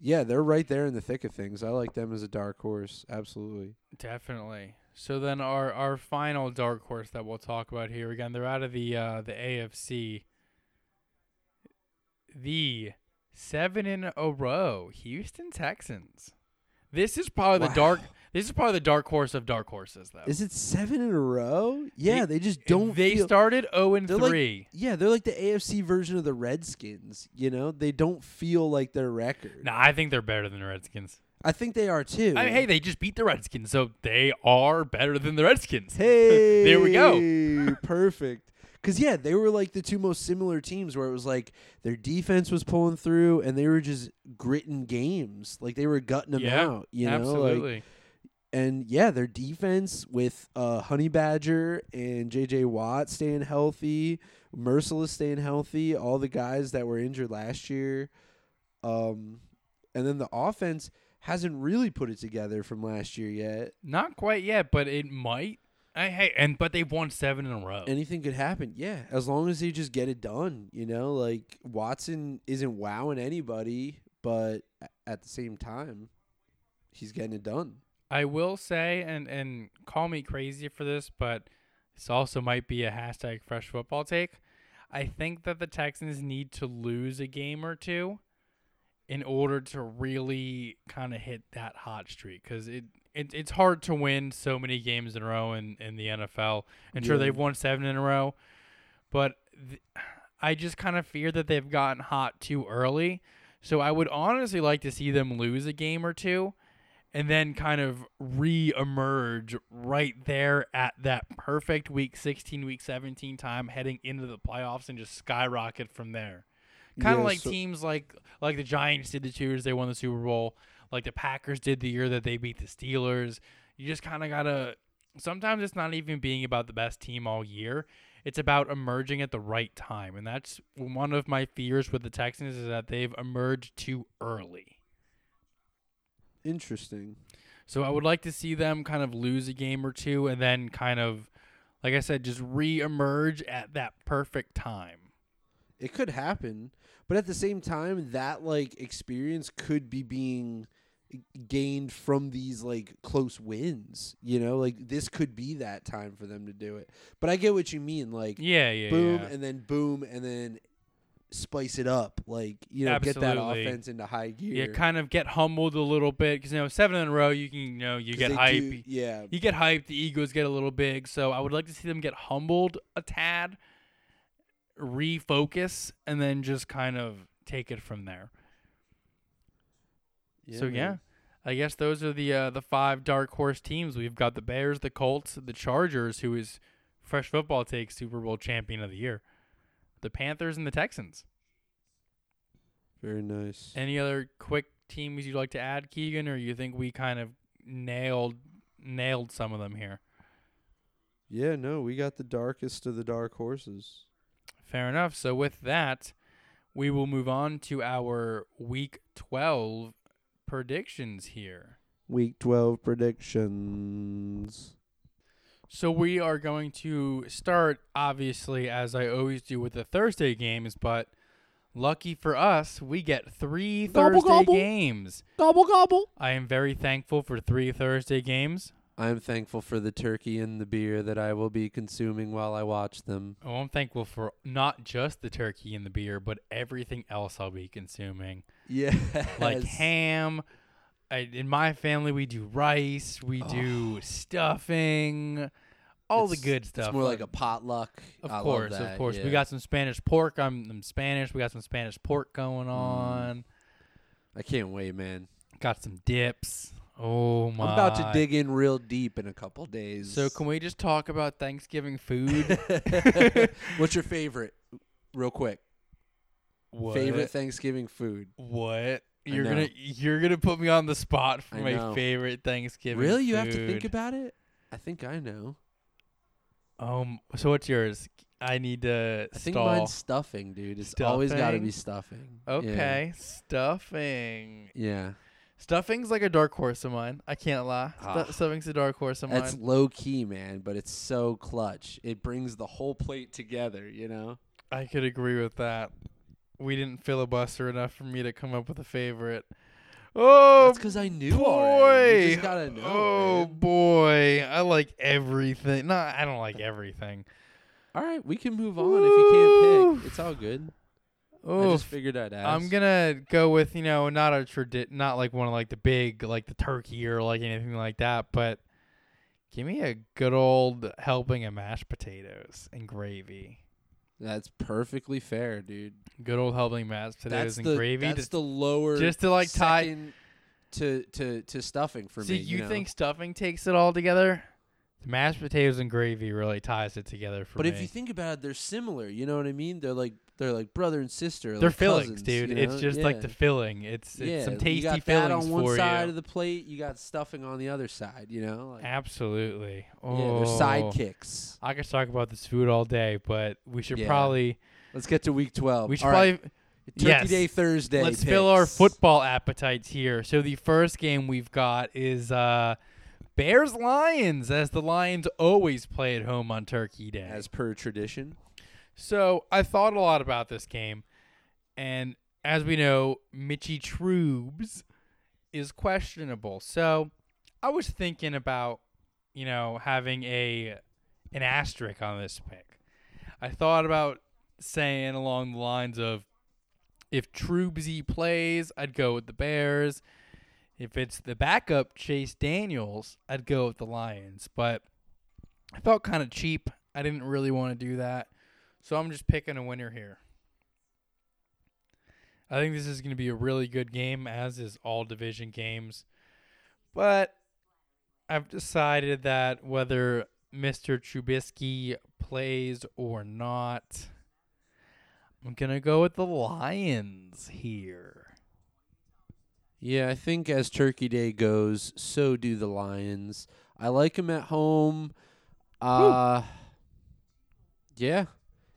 yeah, they're right there in the thick of things. I like them as a dark horse. Absolutely. Definitely. So then our our final dark horse that we'll talk about here again, they're out of the uh the AFC. The seven in a row Houston Texans. This is probably the dark This is probably the dark horse of dark horses, though. Is it seven in a row? Yeah, they, just don't. They feel, started zero and They're like- three. Yeah, they're like the AFC version of the Redskins. You know, they don't feel like their record. No, I think they're better than the Redskins. I think they are too. I mean, hey, they just beat the Redskins, so they are better than the Redskins. Hey, There we go. Perfect. Because yeah, they were like the two most similar teams, where it was like their defense was pulling through, and they were just gritting games, like they were gutting them Yeah, out. You know, like Absolutely. And yeah, their defense with uh, Honey Badger and J.J. Watt staying healthy, Mercilus staying healthy, all the guys that were injured last year, um, and then the offense hasn't really put it together from last year yet. Not quite yet, but it might. I, hey, and but they've won seven in a row. Anything could happen, yeah, as long as they just get it done. You know, like Watson isn't wowing anybody, but at the same time, he's getting it done. I will say, and and call me crazy for this, but this also might be a hashtag fresh football take. I think that the Texans need to lose a game or two in order to really kind of hit that hot streak because it, it it's hard to win so many games in a row in, in the NFL. And sure, they've won seven in a row, but th- I just kind of fear that they've gotten hot too early. So I would honestly like to see them lose a game or two and then kind of re-emerge right there at that perfect week 16 week 17 time heading into the playoffs and just skyrocket from there. Kind of Yeah, like so- teams like like the giants did the two years they won the super bowl like the packers did the year that they beat the steelers. You just kind of gotta sometimes it's not even being about the best team all year. It's about emerging at the right time and that's one of my fears with the texans is that they've emerged too early Interesting. so I would like to see them kind of lose a game or two and then kind of, like I said, just re-emerge at that perfect time. It could happen, but at the same time, that like experience could be being gained from these like close wins. You know, like this could be that time for them to do it. But I get what you mean. Like Yeah, yeah, boom, yeah. and then boom, and then spice it up. Like you know, get that offense into high gear. Yeah, kind of get humbled a little bit because you know seven in a row, you can you know you get hype. do- yeah, You get hyped. The egos get a little big. So I would like to see them get humbled a tad, refocus, and then just kind of take it from there. so man. yeah, I guess those are the uh, the five dark horse teams. We've got the Bears, the Colts, the Chargers, who is fresh football take Super Bowl champion of the year, the Panthers, and the Texans. very nice. Any other quick teams you'd like to add, Keegan, or you think we kind of nailed nailed some of them here? yeah, no, we got the darkest of the dark horses. Fair enough. So with that, we will move on to our week 12 predictions here. Week twelve predictions. So we are going to start obviously as I always do with the Thursday games, but lucky for us, we get 3 Gobble, Thursday gobble. games. Gobble gobble. I am very thankful for 3 Thursday games. I am thankful for the turkey and the beer that I will be consuming while I watch them. Oh, I'm thankful for not just the turkey and the beer, but everything else I'll be consuming. Yeah, like ham. I, in my family, we do rice. We do stuffing. All the good stuff. It's more like a potluck. Of I love course, that, of course. yeah. We got some Spanish pork. I'm, I'm Spanish. We got some Spanish pork Mm. going on. I can't wait, man. Got some dips. Oh my! I'm about to dig in real deep in a couple days. So can we just talk about Thanksgiving food? What's your favorite? Real quick. what? Favorite Thanksgiving food? What? You're gonna you're gonna put me on the spot for I my know. favorite Thanksgiving. Really? You have to think about it? I think I know. Um. So what's yours? I need to I think stall. mine's stuffing, dude. It's always got to be Stuffing? stuffing. Yeah. Okay, stuffing. Yeah. Stuffing's like a dark horse of mine. I can't lie. Stu- Ah. stuffing's a dark horse of mine. That's low key, man, but it's so clutch. It brings the whole plate together, you know? I could agree with that. We didn't filibuster enough for me to come up with a favorite. Oh, That's because I knew boy. already. You just gotta know. oh man. boy, I like everything. No, I don't like everything. All right, we can move on if you can't pick. It's all good. I just figured I'd ask. I'm gonna go with you know not a tradi- not like one of like the big like the turkey or like anything like that, but give me a good old helping of mashed potatoes and gravy. That's perfectly fair, dude. Good old helping mashed potatoes That's and the gravy. that's just, the lower just to like tie. to to to stuffing for See, me. you know? think stuffing takes it all together? The mashed potatoes and gravy really ties it together for But me. if you think about it, they're similar. You know what I mean? They're like they're like brother and sister. they're like fillings, cousins, dude. you It's know? just like the filling. It's it's yeah, some tasty you got fillings that on one side you. of the plate. You got stuffing on the other side. You know, like, Absolutely. yeah, Oh. they're sidekicks. I could talk about this food all day, but we should Yeah. probably Let's get to week twelve. we should All right, probably Turkey yes. Day Thursday. let's fill our football appetites here. So the first game we've got is uh Bears Lions, as the Lions always play at home on Turkey Day. as per tradition. So I thought a lot about this game, and as we know, Mitchy Trubes is questionable. So I was thinking about, you know, having a an asterisk on this pick. I thought about saying along the lines of if Trubesy plays, I'd go with the Bears. If it's the backup Chase Daniels, I'd go with the Lions. But I felt kind of cheap. I didn't really want to do that. So I'm just picking a winner here. I think this is going to be a really good game, as is all division games. But I've decided that whether Mr. Trubisky plays or not, I'm going to go with the Lions here. Yeah, I think as Turkey Day goes, so do the Lions. I like them at home. Uh, yeah,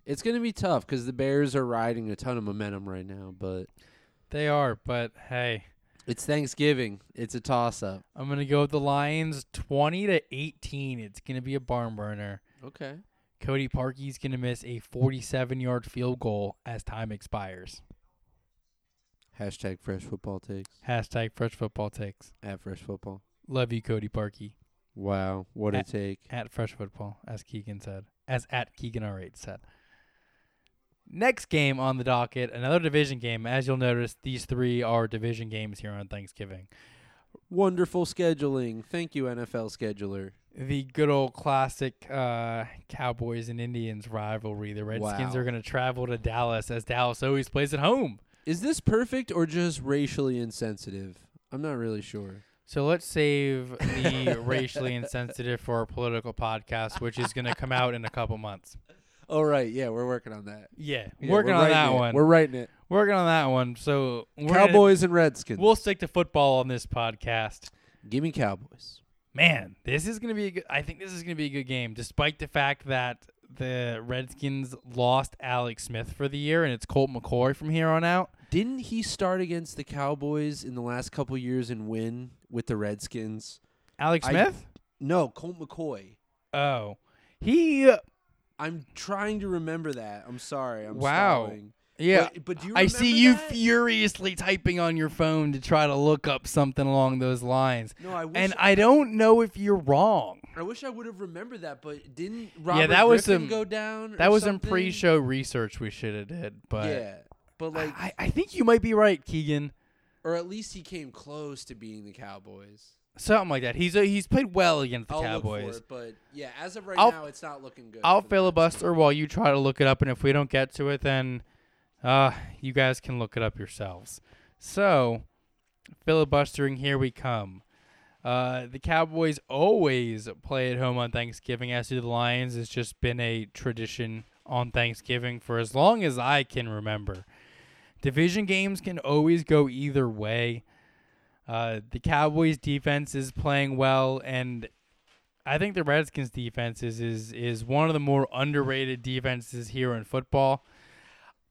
it's gonna be tough because the Bears are riding a ton of momentum right now. But They are, but hey, it's Thanksgiving. It's a toss-up. I'm going to go with the Lions 20 to 18. It's going to be a barn burner. Okay. Cody Parkey's going to miss a 47 yard field goal as time expires. Hashtag fresh football takes Hashtag fresh football takes. at fresh football. Love you, Cody Parkey. Wow, what a take! At fresh football, as Keegan said. As at Keegan R8 said. Next game on the docket, another division game. As you'll notice, these three are division games here on Thanksgiving. Wonderful scheduling. Thank you, NFL scheduler. The good old classic uh, Cowboys and Indians rivalry. The Redskins Wow. are going to travel to Dallas, as Dallas always plays at home. Is this perfect or just racially insensitive? I'm not really sure. So let's save the racially insensitive for our political podcast, which is going to come out in a couple months. Oh right, yeah, we're working on that. Yeah, Yeah, working on that it. one. We're writing it. working on that one. So we're gonna- Cowboys and Redskins. we'll stick to football on this podcast. Give me Cowboys. Man, this is going to be a good. I think this is going to be a good game, despite the fact that the Redskins lost Alex Smith for the year, and it's Colt McCoy from here on out. Didn't he start against the Cowboys in the last couple years and win with the Redskins? Alex I- Smith? No, Colt McCoy. oh, he. I'm trying to remember that. I'm sorry. I'm Wow. stalling. Yeah, But, but do you I see you that? furiously typing on your phone to try to look up something along those lines. No, I wish And I don't know if you're wrong. I wish I would have remembered that, but didn't Robert yeah, that was some- go down? That was some pre-show research we should have did, but yeah, but like, I, I think you might be right, Keegan. or at least he came close to being the Cowboys. Something like that. He's uh, he's played well against the I'll Cowboys. it, but yeah, as of right I'll- now, it's not looking good. I'll filibuster while you try to look it up, and if we don't get to it, then uh, you guys can look it up yourselves. So, filibustering, here we come. Uh, the Cowboys always play at home on Thanksgiving, as do the Lions. It's just been a tradition on Thanksgiving for as long as I can remember. Division games can always go either way. Uh, the Cowboys defense is playing well, and I think the Redskins defense is, is is one of the more underrated defenses here in football.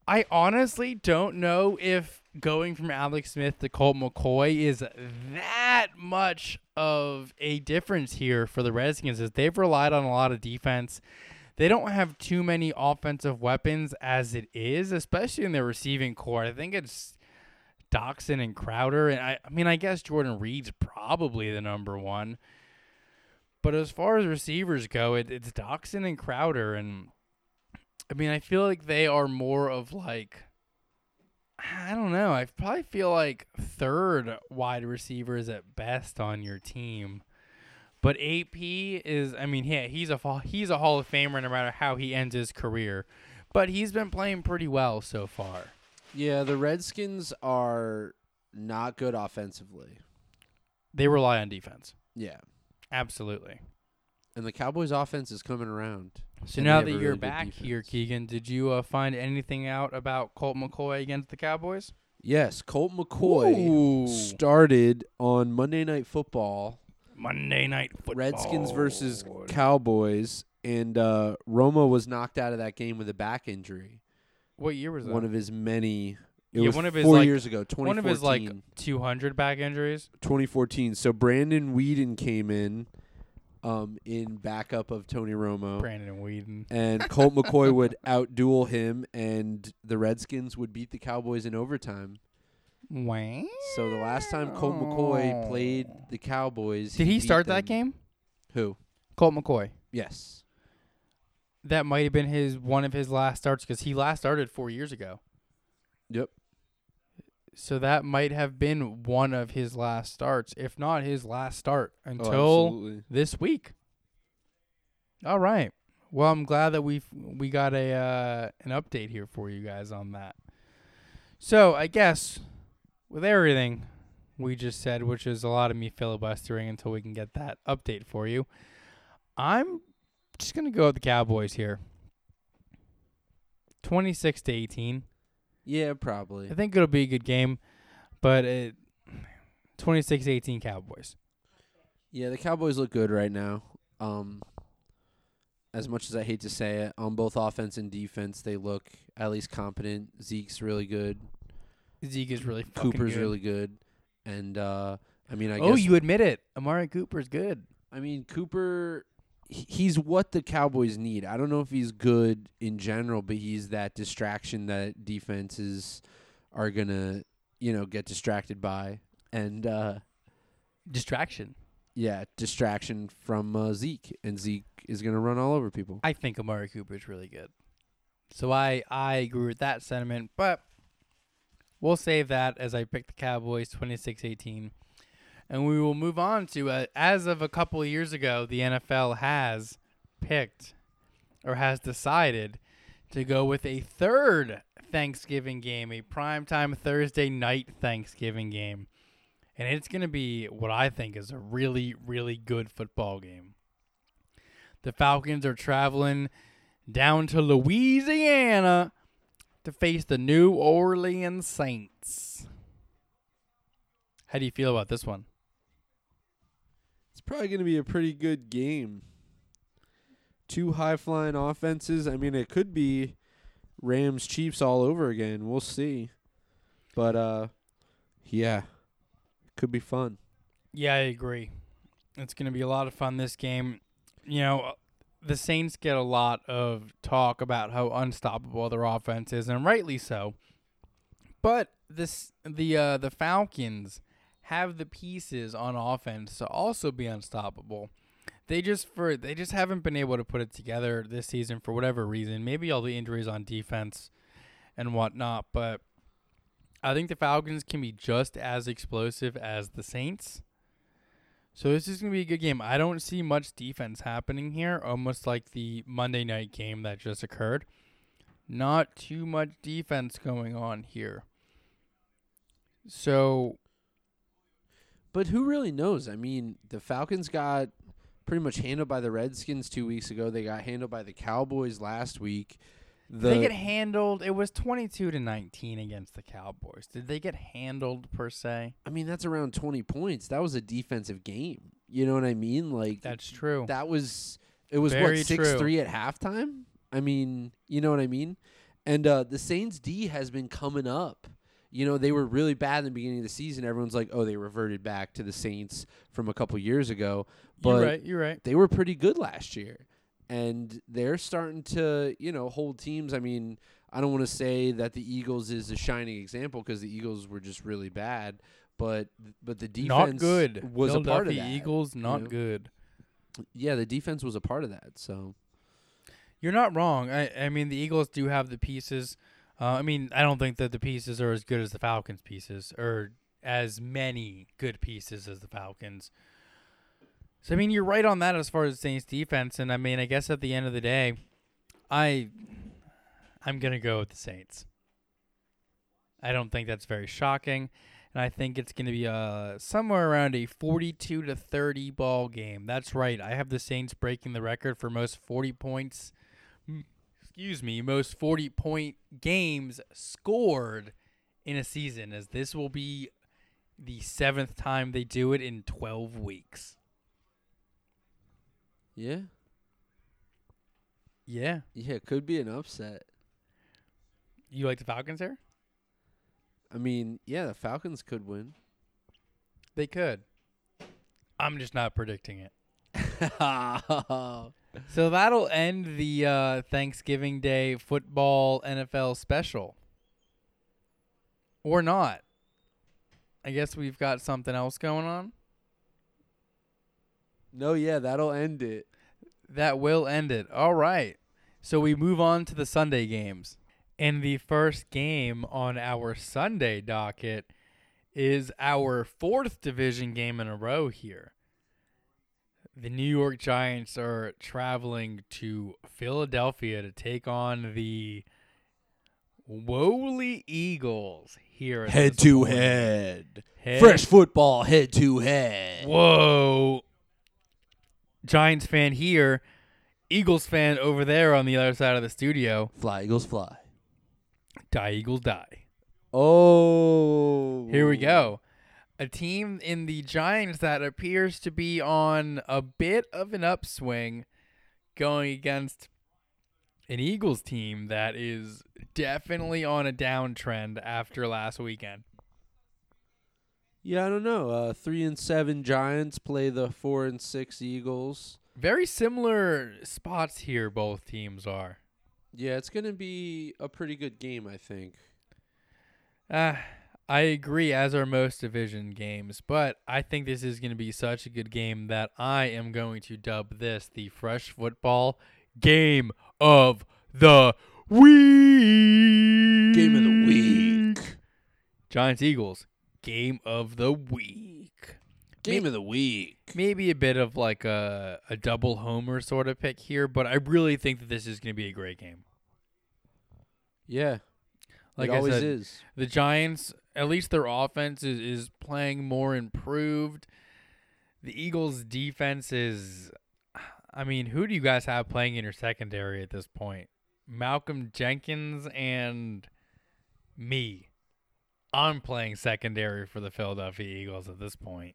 I honestly don't know if going from Alex Smith to Colt McCoy is that much of a difference here for the Redskins as they've relied on a lot of defense. They don't have too many offensive weapons as it is, especially in their receiving core. I think it's Doctson and Crowder, and I, I mean, I guess Jordan Reed's probably the number one. But as far as receivers go, it, it's Doctson and Crowder, and I mean, I feel like they are more of like I don't know. I probably feel like third wide receivers at best on your team. But AP is, I mean, yeah, he's a he's a Hall of Famer no matter how he ends his career. But he's been playing pretty well so far. Yeah, the Redskins are not good offensively. They rely on defense. Yeah. Absolutely. And the Cowboys offense is coming around. So now that you're really back here. Keegan, did you uh, find anything out about Colt McCoy against the Cowboys? Yes, Colt McCoy Ooh. started on Monday Night Football, Monday Night Football. Redskins versus Cowboys, and uh, Romo was knocked out of that game with a back injury. What year was that? One of his many. It Yeah, was one of his, four like- years ago, 2014. one of his like 200 back injuries. 2014. So Brandon Weeden came in, um, in backup of Tony Romo. Brandon Weeden. and Colt McCoy would outduel him, and the Redskins would beat the Cowboys in overtime. Wow. So the last time Colt McCoy played the Cowboys, Did he beat start them. that game? Who? Colt McCoy. Yes. That might have been his one of his last starts because he last started four years ago. Yep. So that might have been one of his last starts, if not his last start Oh, until absolutely. this week. All right. Well, I'm glad that we we got a uh, an update here for you guys on that. So I guess with everything we just said, which is a lot of me filibustering until we can get that update for you, I'm just gonna go with the Cowboys here. Twenty six to eighteen. Yeah, probably. I think it'll be a good game, but it 26-18 Cowboys. Yeah, the Cowboys look good right now. Um, as much as I hate to say it, on both offense and defense, they look at least competent. Zeke's really good. Zeke is really fucking Cooper's good. really good, and uh, I mean, I oh, you admit it. Amari Cooper's good. I mean, Cooper, he's what the Cowboys need. I don't know if he's good in general, but he's that distraction that defenses are gonna, you know, get distracted by, and uh, Distraction. yeah, distraction from uh, Zeke, and Zeke is gonna run all over people. I think Amari Cooper is really good. So I I agree with that sentiment, but we'll save that as I pick the Cowboys 26-18. And we will move on to uh, as of a couple of years ago, the NFL has picked or has decided to go with a third Thanksgiving game, a primetime Thursday night Thanksgiving game. And it's going to be what I think is a really, really good football game. The Falcons are traveling down to Louisiana to face the New Orleans Saints. How do you feel about this one? Probably gonna be a pretty good game. Two high flying offenses. I mean, it could be Rams Chiefs all over again. We'll see, but uh, yeah, could be fun. Yeah, I agree. It's going to be a lot of fun this game. You know, the Saints get a lot of talk about how unstoppable their offense is, and rightly so. But this the uh, the Falcons have the pieces on offense to also be unstoppable. They just for they just haven't been able to put it together this season for whatever reason. Maybe all the injuries on defense and whatnot, but I think the Falcons can be just as explosive as the Saints. So this is gonna be a good game. I don't see much defense happening here, almost like the Monday night game that just occurred. Not too much defense going on here. So But who really knows? I mean, the Falcons got pretty much handled by the Redskins two weeks ago. They got handled by the Cowboys last week. The they get handled. It was twenty-two to nineteen against the Cowboys. Did they get handled per se? I mean, that's around twenty points. That was a defensive game. You know what I mean? Like That's true. that was it was Very what six true. three at halftime. I mean, you know what I mean. And uh, the Saints D has been coming up. You know, they were really bad in the beginning of the season. Everyone's like, "Oh, they reverted back to the Saints from a couple years ago." But you're right. You're right. they were pretty good last year, and they're starting to, you know, hold teams. I mean, I don't want to say that the Eagles is a shining example because the Eagles were just really bad, but but the defense not good. was a part of the that. Eagles, not know? good. Yeah, the defense was a part of that. So You're not wrong. I I mean the Eagles do have the pieces Uh, I mean, I don't think that the pieces are as good as the Falcons' pieces, or as many good pieces as the Falcons. So I mean, you're right on that as far as the Saints defense, and I mean, I guess at the end of the day, I I'm gonna go with the Saints. I don't think that's very shocking, and I think it's gonna be uh somewhere around a 42 to 30 ball game. That's right. I have the Saints breaking the record for most 40 points. Excuse me, most 40 point games scored in a season, as this will be the seventh time they do it in 12 weeks. Yeah. Yeah. Yeah, it could be an upset. You like the Falcons here? I mean, yeah, the Falcons could win. They could. I'm just not predicting it. So that'll end the uh, Thanksgiving Day football NFL special. Or not. I guess we've got something else going on. no, yeah, that'll end it. That will end it. All right. So we move on to the Sunday games. And the first game on our Sunday docket is our fourth division game in a row here. The New York Giants are traveling to Philadelphia to take on the Woolly Eagles here. at Head to head. Head- Fresh football, head to head. Whoa. Giants fan here, Eagles fan over there on the other side of the studio. Fly, Eagles, fly. Die Eagles die. Oh. Here we go. A team in the Giants that appears to be on a bit of an upswing going against an Eagles team that is definitely on a downtrend after last weekend. Yeah, I don't know. Uh, three and seven Giants play the four and six Eagles. Very similar spots here, both teams are. Yeah, it's gonna be a pretty good game, I think. Uh, I agree, as are most division games, but I think this is going to be such a good game that I am going to dub this the Fresh Football Game of the Week. Game of the week. Giants Eagles, Game of the Week. Game May- of the week. Maybe a bit of like a, a double homer sort of pick here, but I really think that this is going to be a great game. Yeah, Like it I always said, is. the Giants, at least their offense is, is playing more improved. The Eagles' defense is, I mean, who do you guys have playing in your secondary at this point? Malcolm Jenkins and me. I'm playing secondary for the Philadelphia Eagles at this point.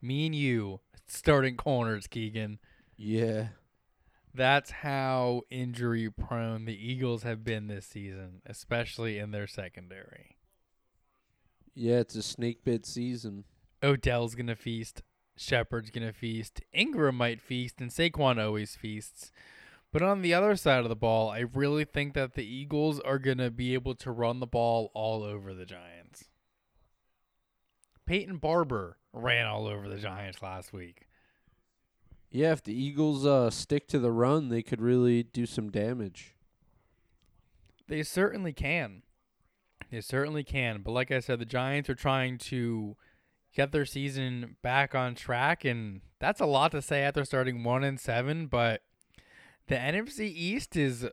Me and you starting corners, Keegan. Yeah. That's how injury prone the Eagles have been this season, especially in their secondary. Yeah, it's a snake bit season. Odell's gonna feast, Shepard's gonna feast, Ingram might feast, and Saquon always feasts. But on the other side of the ball, I really think that the Eagles are gonna be able to run the ball all over the Giants. Peyton Barber ran all over the Giants last week. Yeah, if the Eagles uh stick to the run, they could really do some damage. They certainly can. They certainly can. But like I said, the Giants are trying to get their season back on track, and that's a lot to say after starting one and seven. But the NFC East is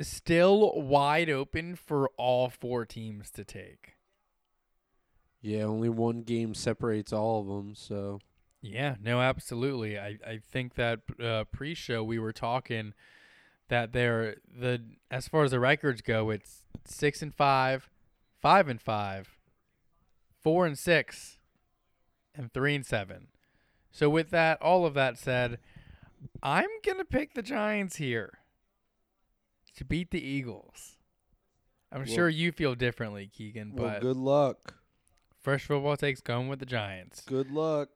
still wide open for all four teams to take. Yeah, only one game separates all of them, so Yeah, no, absolutely. I, I think that uh, pre-show we were talking that they're the as far as the records go, it's six and five, five and five, four and six, and three and seven. So with that, all of that said, I'm gonna pick the Giants here to beat the Eagles. I'm Well- sure you feel differently, Keegan, well, but good luck. Fresh Football takes going with the Giants, Good luck.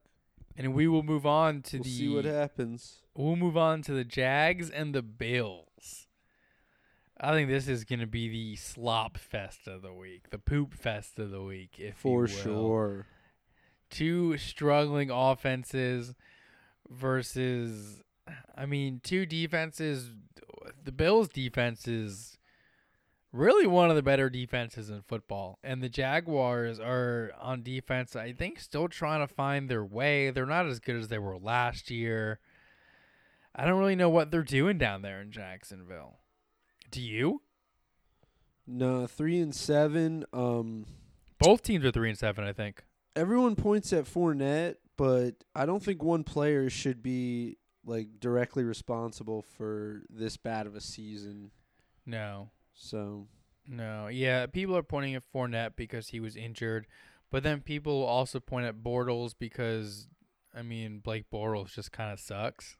and we will move on to we'll the see what happens. We'll move on to the Jags and the Bills. I think this is going to be the slop fest of the week, the poop fest of the week, if you For sure. Two struggling offenses versus, I mean, two defenses. The Bills' defense is really one of the better defenses in football. And the Jaguars are on defense, I think, still trying to find their way. They're not as good as they were last year. I don't really know what they're doing down there in Jacksonville. Do you? No, three and seven. Um, Both teams are three and seven, I think. everyone points at Fournette, but I don't think one player should be like directly responsible for this bad of a season. No. So No, yeah, people are pointing at Fournette because he was injured, but then people also point at Bortles because, I mean, Blake Bortles just kind of sucks.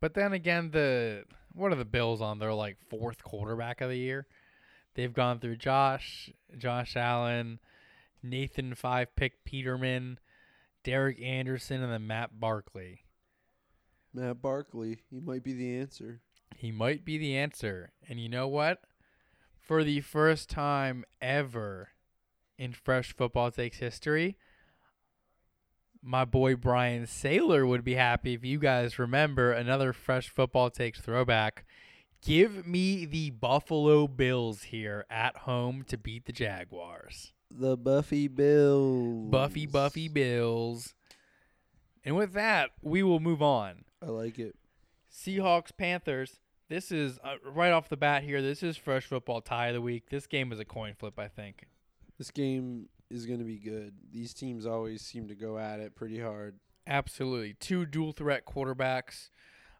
But then again, the what are the Bills on their like fourth quarterback of the year? They've gone through Josh, Josh Allen, Nathan five pick Peterman, Derek Anderson, and then Matt Barkley. Matt Barkley, he might be the answer. He might be the answer. And you know what? For the first time ever in Fresh Football Takes history, my boy Brian Saylor would be happy if you guys remember another Fresh Football Takes throwback. Give me the Buffalo Bills here at home to beat the Jaguars. The Buffy Bills. Buffy, Buffy Bills. And with that, we will move on. I like it. Seahawks Panthers. This is uh, right off the bat here. This is fresh football tie of the week. This game is a coin flip, I think. This game is going to be good. These teams always seem to go at it pretty hard. Absolutely, two dual threat quarterbacks.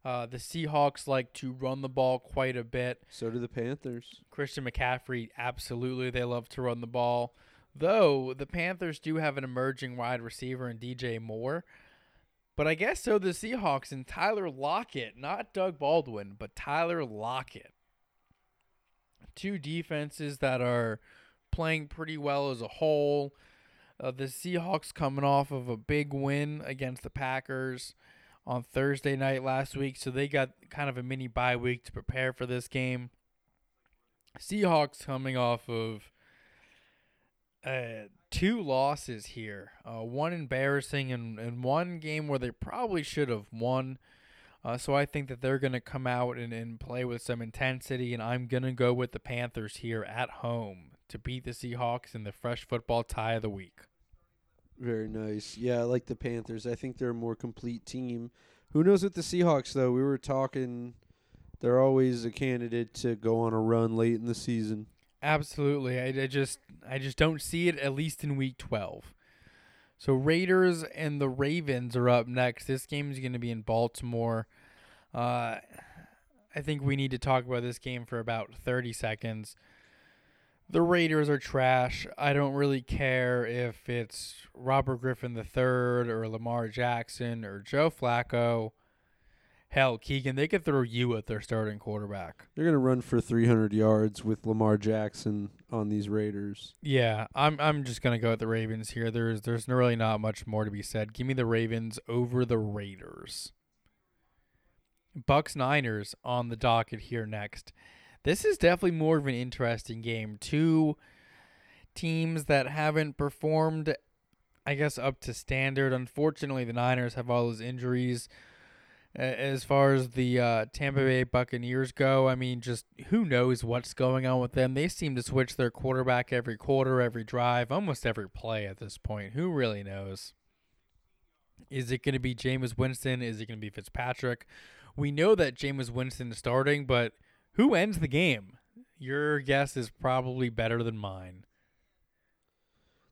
Uh, the Seahawks like to run the ball quite a bit. So do the Panthers. Christian McCaffrey, absolutely, they love to run the ball. Though the Panthers do have an emerging wide receiver in DJ Moore. But I guess so the Seahawks and Tyler Lockett, not Doug Baldwin, but Tyler Lockett. Two defenses that are playing pretty well as a whole. Uh, the Seahawks coming off of a big win against the Packers on Thursday night last week, so they got kind of a mini bye week to prepare for this game. Seahawks coming off of uh, two losses here, uh, one embarrassing and, and one game where they probably should have won. Uh, so I think that they're going to come out and, and play with some intensity, and I'm going to go with the Panthers here at home to beat the Seahawks in the fresh football tie of the week. Very nice. Yeah, I like the Panthers. I think they're a more complete team. Who knows with the Seahawks though? We were talking they're always a candidate to go on a run late in the season. Absolutely. I, I just I just don't see it at least in week 12. So Raiders and the Ravens are up next. This game is going to be in Baltimore. Uh, I think we need to talk about this game for about 30 seconds. The Raiders are trash. I don't really care if it's Robert Griffin III or Lamar Jackson or Joe Flacco. Hell, Keegan, they could throw you at their starting quarterback. They're going to run for 300 yards with Lamar Jackson on these Raiders. Yeah, I'm I'm just gonna go with the Ravens here. There's there's really not much more to be said. Give me the Ravens over the Raiders. Bucks Niners on the docket here next. This is definitely more of an interesting game. Two teams that haven't performed, I guess, up to standard. Unfortunately, the Niners have all those injuries. As far as the uh, Tampa Bay Buccaneers go, I mean, just who knows what's going on with them? They seem to switch their quarterback every quarter, every drive, almost every play at this point. Who really knows? Is it going to be Jameis Winston? Is it going to be Fitzpatrick? We know that Jameis Winston is starting, but who ends the game? Your guess is probably better than mine.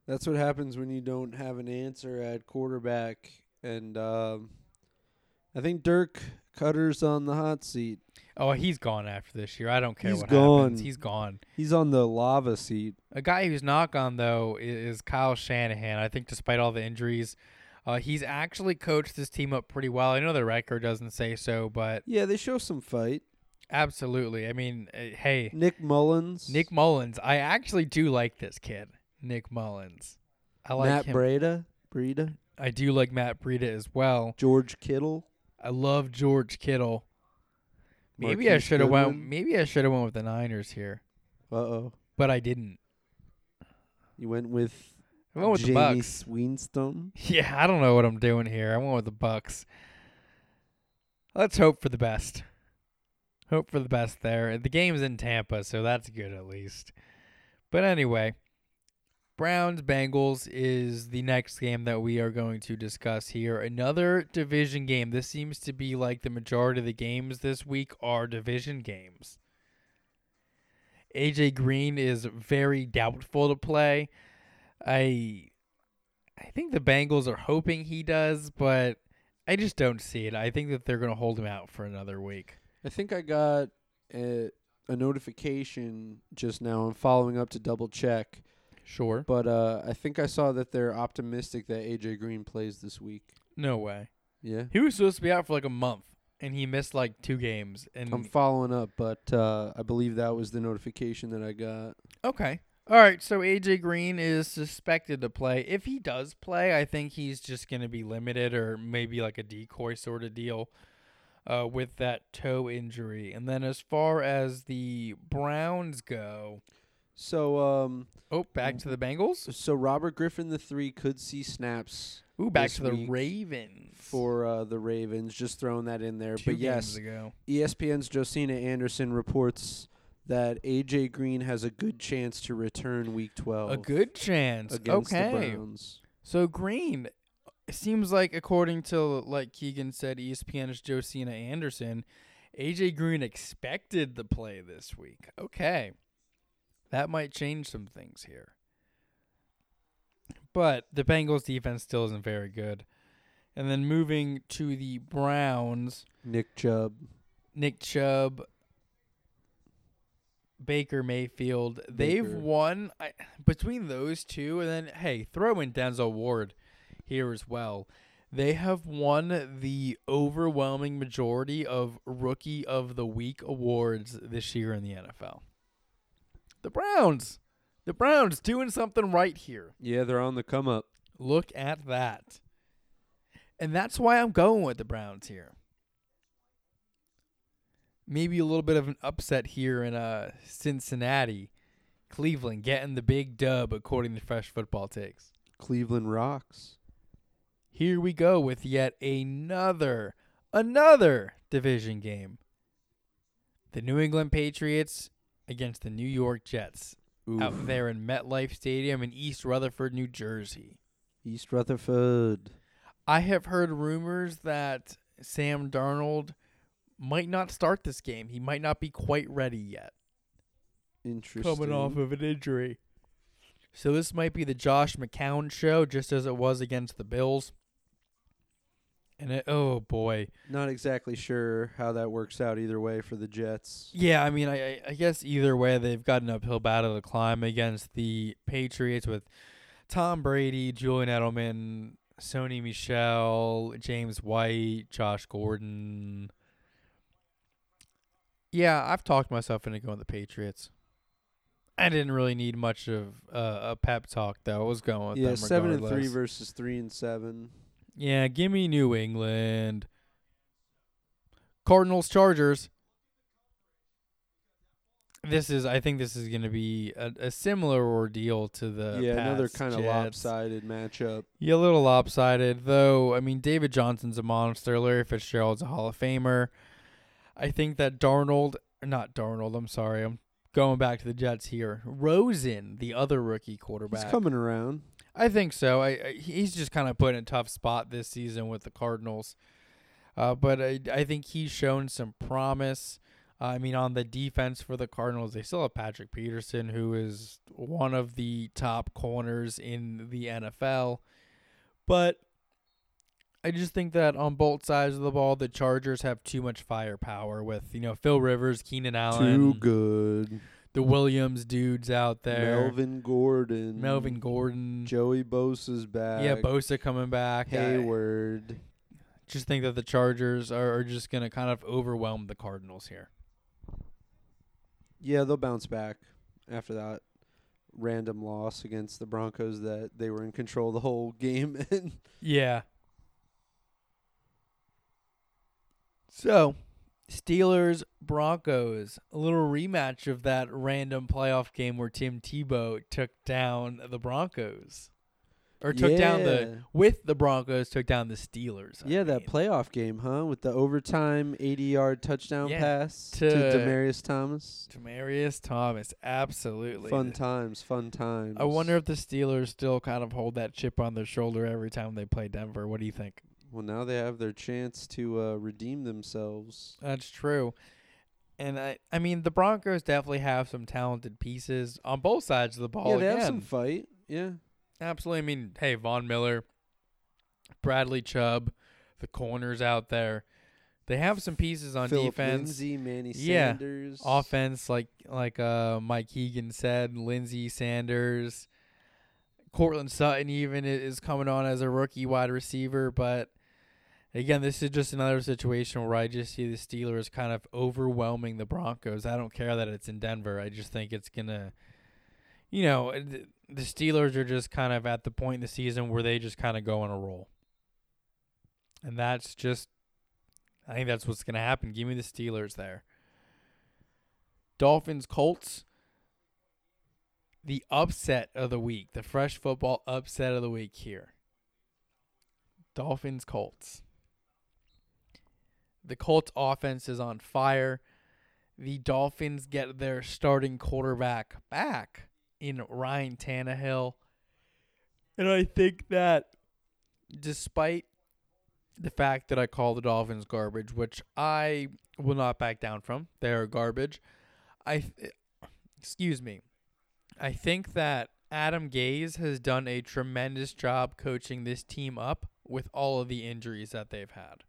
That's what happens when you don't have an answer at quarterback. And um, I think Dirk Koetter's on the hot seat. Oh, he's gone after this year. I don't care He's what gone. happens. He's gone. He's on the lava seat. A guy who's not gone though is Kyle Shanahan. I think despite all the injuries, uh, he's actually coached this team up pretty well. I know the record doesn't say so, but Yeah, they show some fight. Absolutely. I mean, uh, hey, Nick Mullens. Nick Mullens. I actually do like this kid, Nick Mullens. I like Matt him. Breida. Breida. I do like Matt Breida as well. George Kittle. I love George Kittle. Maybe I should have went. Maybe I should have went with the Niners here, Uh oh. but I didn't. You went with I went with the Jamie Bucks. Sweenstone. Yeah, I don't know what I'm doing here. I went with the Bucks. Let's hope for the best. Hope for the best there. The game's in Tampa, so that's good at least. But anyway, Browns Bengals is the next game that we are going to discuss here. Another division game. This seems to be like the majority of the games this week are division games. AJ Green is very doubtful to play. I I think the Bengals are hoping he does, but I just don't see it. I think that they're going to hold him out for another week. I think I got a, a notification just now. I'm following up to double check, Sure. but uh, I think I saw that they're optimistic that AJ Green plays this week. No way. Yeah, He was supposed to be out for like a month, and he missed like two games. And I'm following up, but uh, I believe that was the notification that I got. okay, all right. So AJ Green is suspected to play. If he does play, I think he's just going to be limited, or maybe like a decoy sort of deal. Uh, with that toe injury, and then as far as the Browns go, So, um, oh, back to the Bengals. so Robert Griffin the three could see snaps Ooh, back to the Ravens for uh, the Ravens. Just throwing that in there, two but yes, ago. ESPN's Josina Anderson reports that AJ Green has a good chance to return Week 12 A good chance. against the. Browns. So Green it seems like according to like Keegan said ESPN's Josina Anderson, AJ Green expected the play this week. Okay. That might change some things here. But the Bengals defense still isn't very good. And then moving to the Browns, Nick Chubb. Nick Chubb, Baker Mayfield. They've won I, between those two, and then hey, throw in Denzel Ward here as well. They have won the overwhelming majority of Rookie of the Week awards this year in the NFL. The Browns, the Browns doing something right here. Yeah, they're on the come up. Look at that. And that's why I'm going with the Browns here. Maybe a little bit of an upset here in uh Cincinnati. Cleveland getting the big dub according to Fresh Football Takes. Cleveland rocks. Here we go with yet another another division game. The New England Patriots against the New York Jets Oof. out there in MetLife Stadium in East Rutherford, New Jersey. East Rutherford. I have heard rumors that Sam Darnold might not start this game. He might not be quite ready yet, Interesting. coming off of an injury. So this might be the Josh McCown show, just as it was against the Bills. And it, oh boy, Not exactly sure how that works out either way for the Jets. yeah. I mean, I I- guess either way, they've got an uphill battle to climb against the Patriots with Tom Brady, Julian Edelman, Sony Michel, James White, Josh Gordon. Yeah, I've talked myself into going the Patriots. I didn't really need much of uh, a pep talk though. I was going with yeah, seven and three versus three and seven. Yeah, give me New England. Cardinals Chargers. This is I think this is going to be a, a similar ordeal to the yeah, another kind of lopsided matchup. Yeah, a little lopsided though. I mean, David Johnson's a monster. Larry Fitzgerald's a Hall of Famer. I think that Darnold, not Darnold. I'm sorry. I'm going back to the Jets here. Rosen, the other rookie quarterback. He's coming around. I think so. I, I he's just kind of put in a tough spot this season with the Cardinals, uh, but I I think he's shown some promise. Uh, I mean, on the defense for the Cardinals, they still have Patrick Peterson, who is one of the top corners in the NFL. But I just think that on both sides of the ball, the Chargers have too much firepower with you know Phil Rivers, Keenan Allen, Too good. The Williams dudes out there, Melvin Gordon. Melvin Gordon, Joey Bosa's back. yeah, Bosa coming back. I Hayward. just think that the Chargers are, are just going to kind of overwhelm the Cardinals here. Yeah, they'll bounce back after that random loss against the Broncos that they were in control the whole game Yeah. So, Steelers Broncos, a little rematch of that random playoff game where Tim Tebow took down the Broncos. or took down the with the Broncos took down the Steelers. I Yeah, that playoff game, huh? With the overtime 80-yard touchdown Yeah, pass to- to Demaryius Thomas. Demaryius Thomas, absolutely. Fun times, fun times. I wonder if the Steelers still kind of hold that chip on their shoulder every time they play Denver. What do you think? Well, now they have their chance to uh, redeem themselves. That's true. And I, I mean, the Broncos definitely have some talented pieces on both sides of the ball. yeah, they again. have some fight. Yeah. Absolutely. I mean, hey, Von Miller, Bradley Chubb, the corners out there. They have some pieces on Phillip defense. Lindsay, Manny Yeah. Sanders. Offense, like like uh Mike Keegan said, Lindsay Sanders, Courtland Sutton even is coming on as a rookie wide receiver, but again, this is just another situation where I just see the Steelers kind of overwhelming the Broncos. I don't care that it's in Denver. I just think it's gonna, you know, uh, the Steelers are just kind of at the point in the season where they just kind of go on a roll, and that's just, I think that's what's gonna happen. Give me the Steelers there. Dolphins Colts. The upset of the week, the fresh football upset of the week here. Dolphins Colts. The Colts offense is on fire. The Dolphins get their starting quarterback back in Ryan Tannehill. And I think that despite the fact that I call the Dolphins garbage, which I will not back down from, they are garbage. I th- excuse me. I think that Adam Gase has done a tremendous job coaching this team up with all of the injuries that they've had.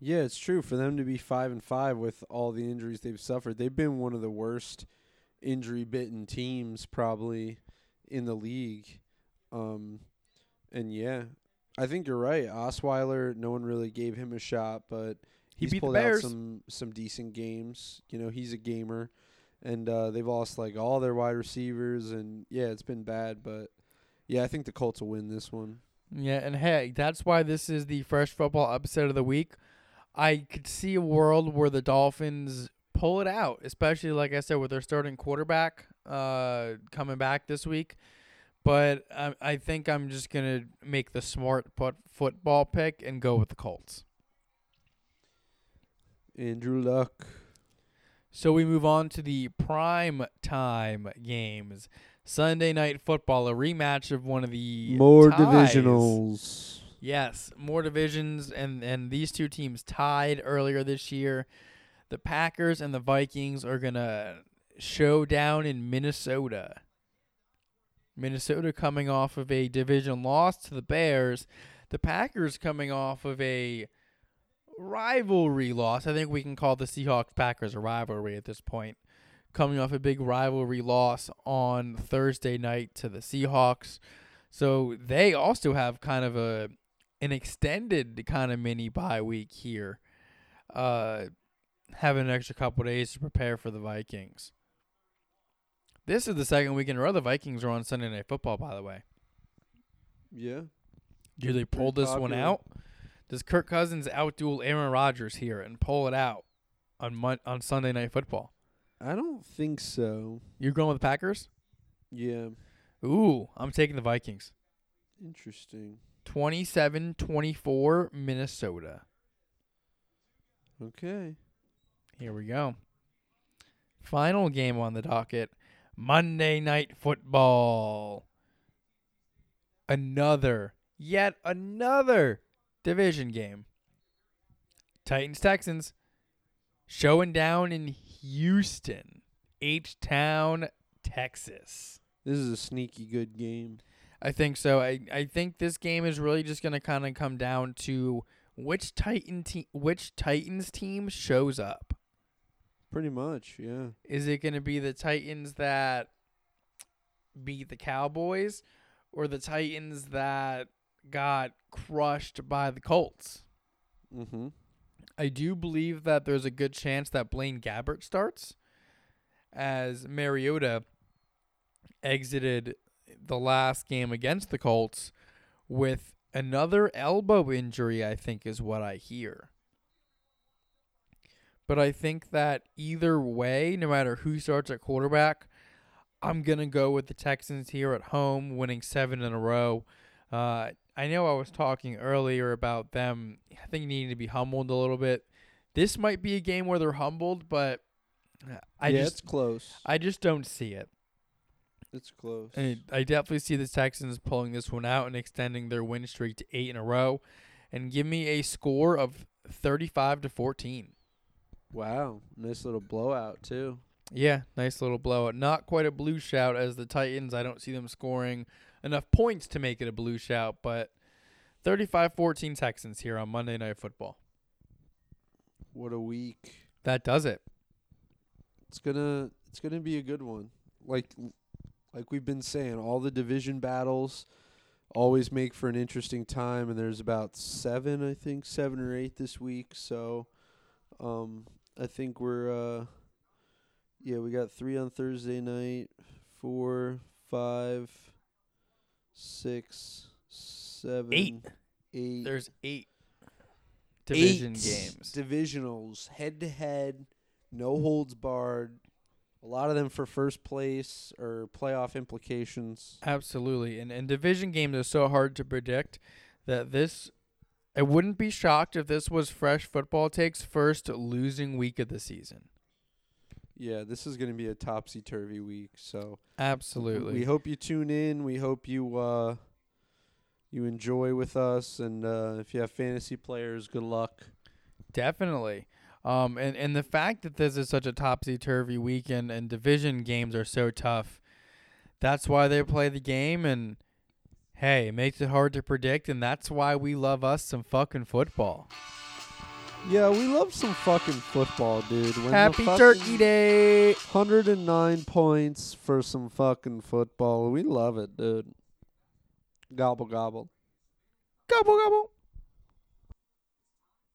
Yeah, it's true for them to be five and five with all the injuries they've suffered. They've been one of the worst injury-bitten teams probably in the league. Um, and yeah, I think you're right. Osweiler, no one really gave him a shot, but He he's pulled out some some decent games. You know, he's a gamer, and uh, they've lost like all their wide receivers, and yeah, it's been bad. But yeah, I think the Colts will win this one. Yeah, and hey, that's why this is the fresh football upset of the week. I could see a world where the Dolphins pull it out, especially like I said with their starting quarterback uh coming back this week. But I I think I'm just gonna make the smart put football pick and go with the Colts. Andrew Luck. So we move on to the prime time games. Sunday night football, a rematch of one of the More ties. divisionals. Yes, more divisions, and and these two teams tied earlier this year. The Packers and the Vikings are gonna show down in Minnesota. Minnesota coming off of a division loss to the Bears. The Packers coming off of a rivalry loss. I think we can call the Seahawks Packers a rivalry at this point. Coming off a big rivalry loss on Thursday night to the Seahawks. So they also have kind of a an extended kind of mini bye week here. Uh having an extra couple days to prepare for the Vikings. This is the second week in a row the Vikings are on Sunday Night Football, by the way. Yeah. Do they pull Pretty this one out? Does Kirk Cousins outduel Aaron Rodgers here and pull it out on Mon- on Sunday Night Football? I don't think so. You're going with the Packers? Yeah. Ooh, I'm taking the Vikings. Interesting. 27-24 Minnesota. Okay. Here we go. Final game on the docket Monday Night Football. Another, yet another division game. Titans Texans showing down in Houston, H Town, Texas. This is a sneaky good game. I think so. I, I think this game is really just going to kind of come down to which Titan te- which Titans team shows up. Pretty much, yeah. Is it going to be the Titans that beat the Cowboys or the Titans that got crushed by the Colts? Mm-hmm. I do believe that there's a good chance that Blaine Gabbert starts as Mariota exited the last game against the Colts with another elbow injury, I think is what I hear. But I think that either way, no matter who starts at quarterback, I'm gonna go with the Texans here at home, winning seven in a row. Uh, I know I was talking earlier about them. I think needing to be humbled a little bit. This might be a game where they're humbled, but I yeah, just close. I just don't see it. It's close. And I definitely see the Texans pulling this one out and extending their win streak to eight in a row, and give me a score of thirty-five to fourteen. wow, nice little blowout too. Yeah, nice little blowout. Not quite a blue shout as the Titans. I don't see them scoring enough points to make it a blue shout, but 35-14 Texans here on Monday Night Football. What a week. That does it. It's gonna it's gonna be a good one. Like like we've been saying, all the division battles always make for an interesting time and there's about seven, I think, seven or eight this week. So um I think we're uh yeah, we got three on Thursday night, four, five, six, seven, Eight. eight There's eight division eight games. divisionals, head to head, no holds barred. A lot of them for first place or playoff implications. Absolutely. And and division games are so hard to predict that this I wouldn't be shocked if this was fresh football takes first losing week of the season. Yeah, this is going to be a topsy turvy week. So Absolutely. we hope you tune in. We hope you uh, you enjoy with us, and uh, if you have fantasy players, good luck. Definitely. Um, and, and the fact that this is such a topsy turvy weekend and division games are so tough, that's why they play the game. And hey, it makes it hard to predict. And that's why we love us some fucking football. Yeah, we love some fucking football, dude. When Happy Turkey Day. 109 points for some fucking football. We love it, dude. Gobble gobble. Gobble, gobble.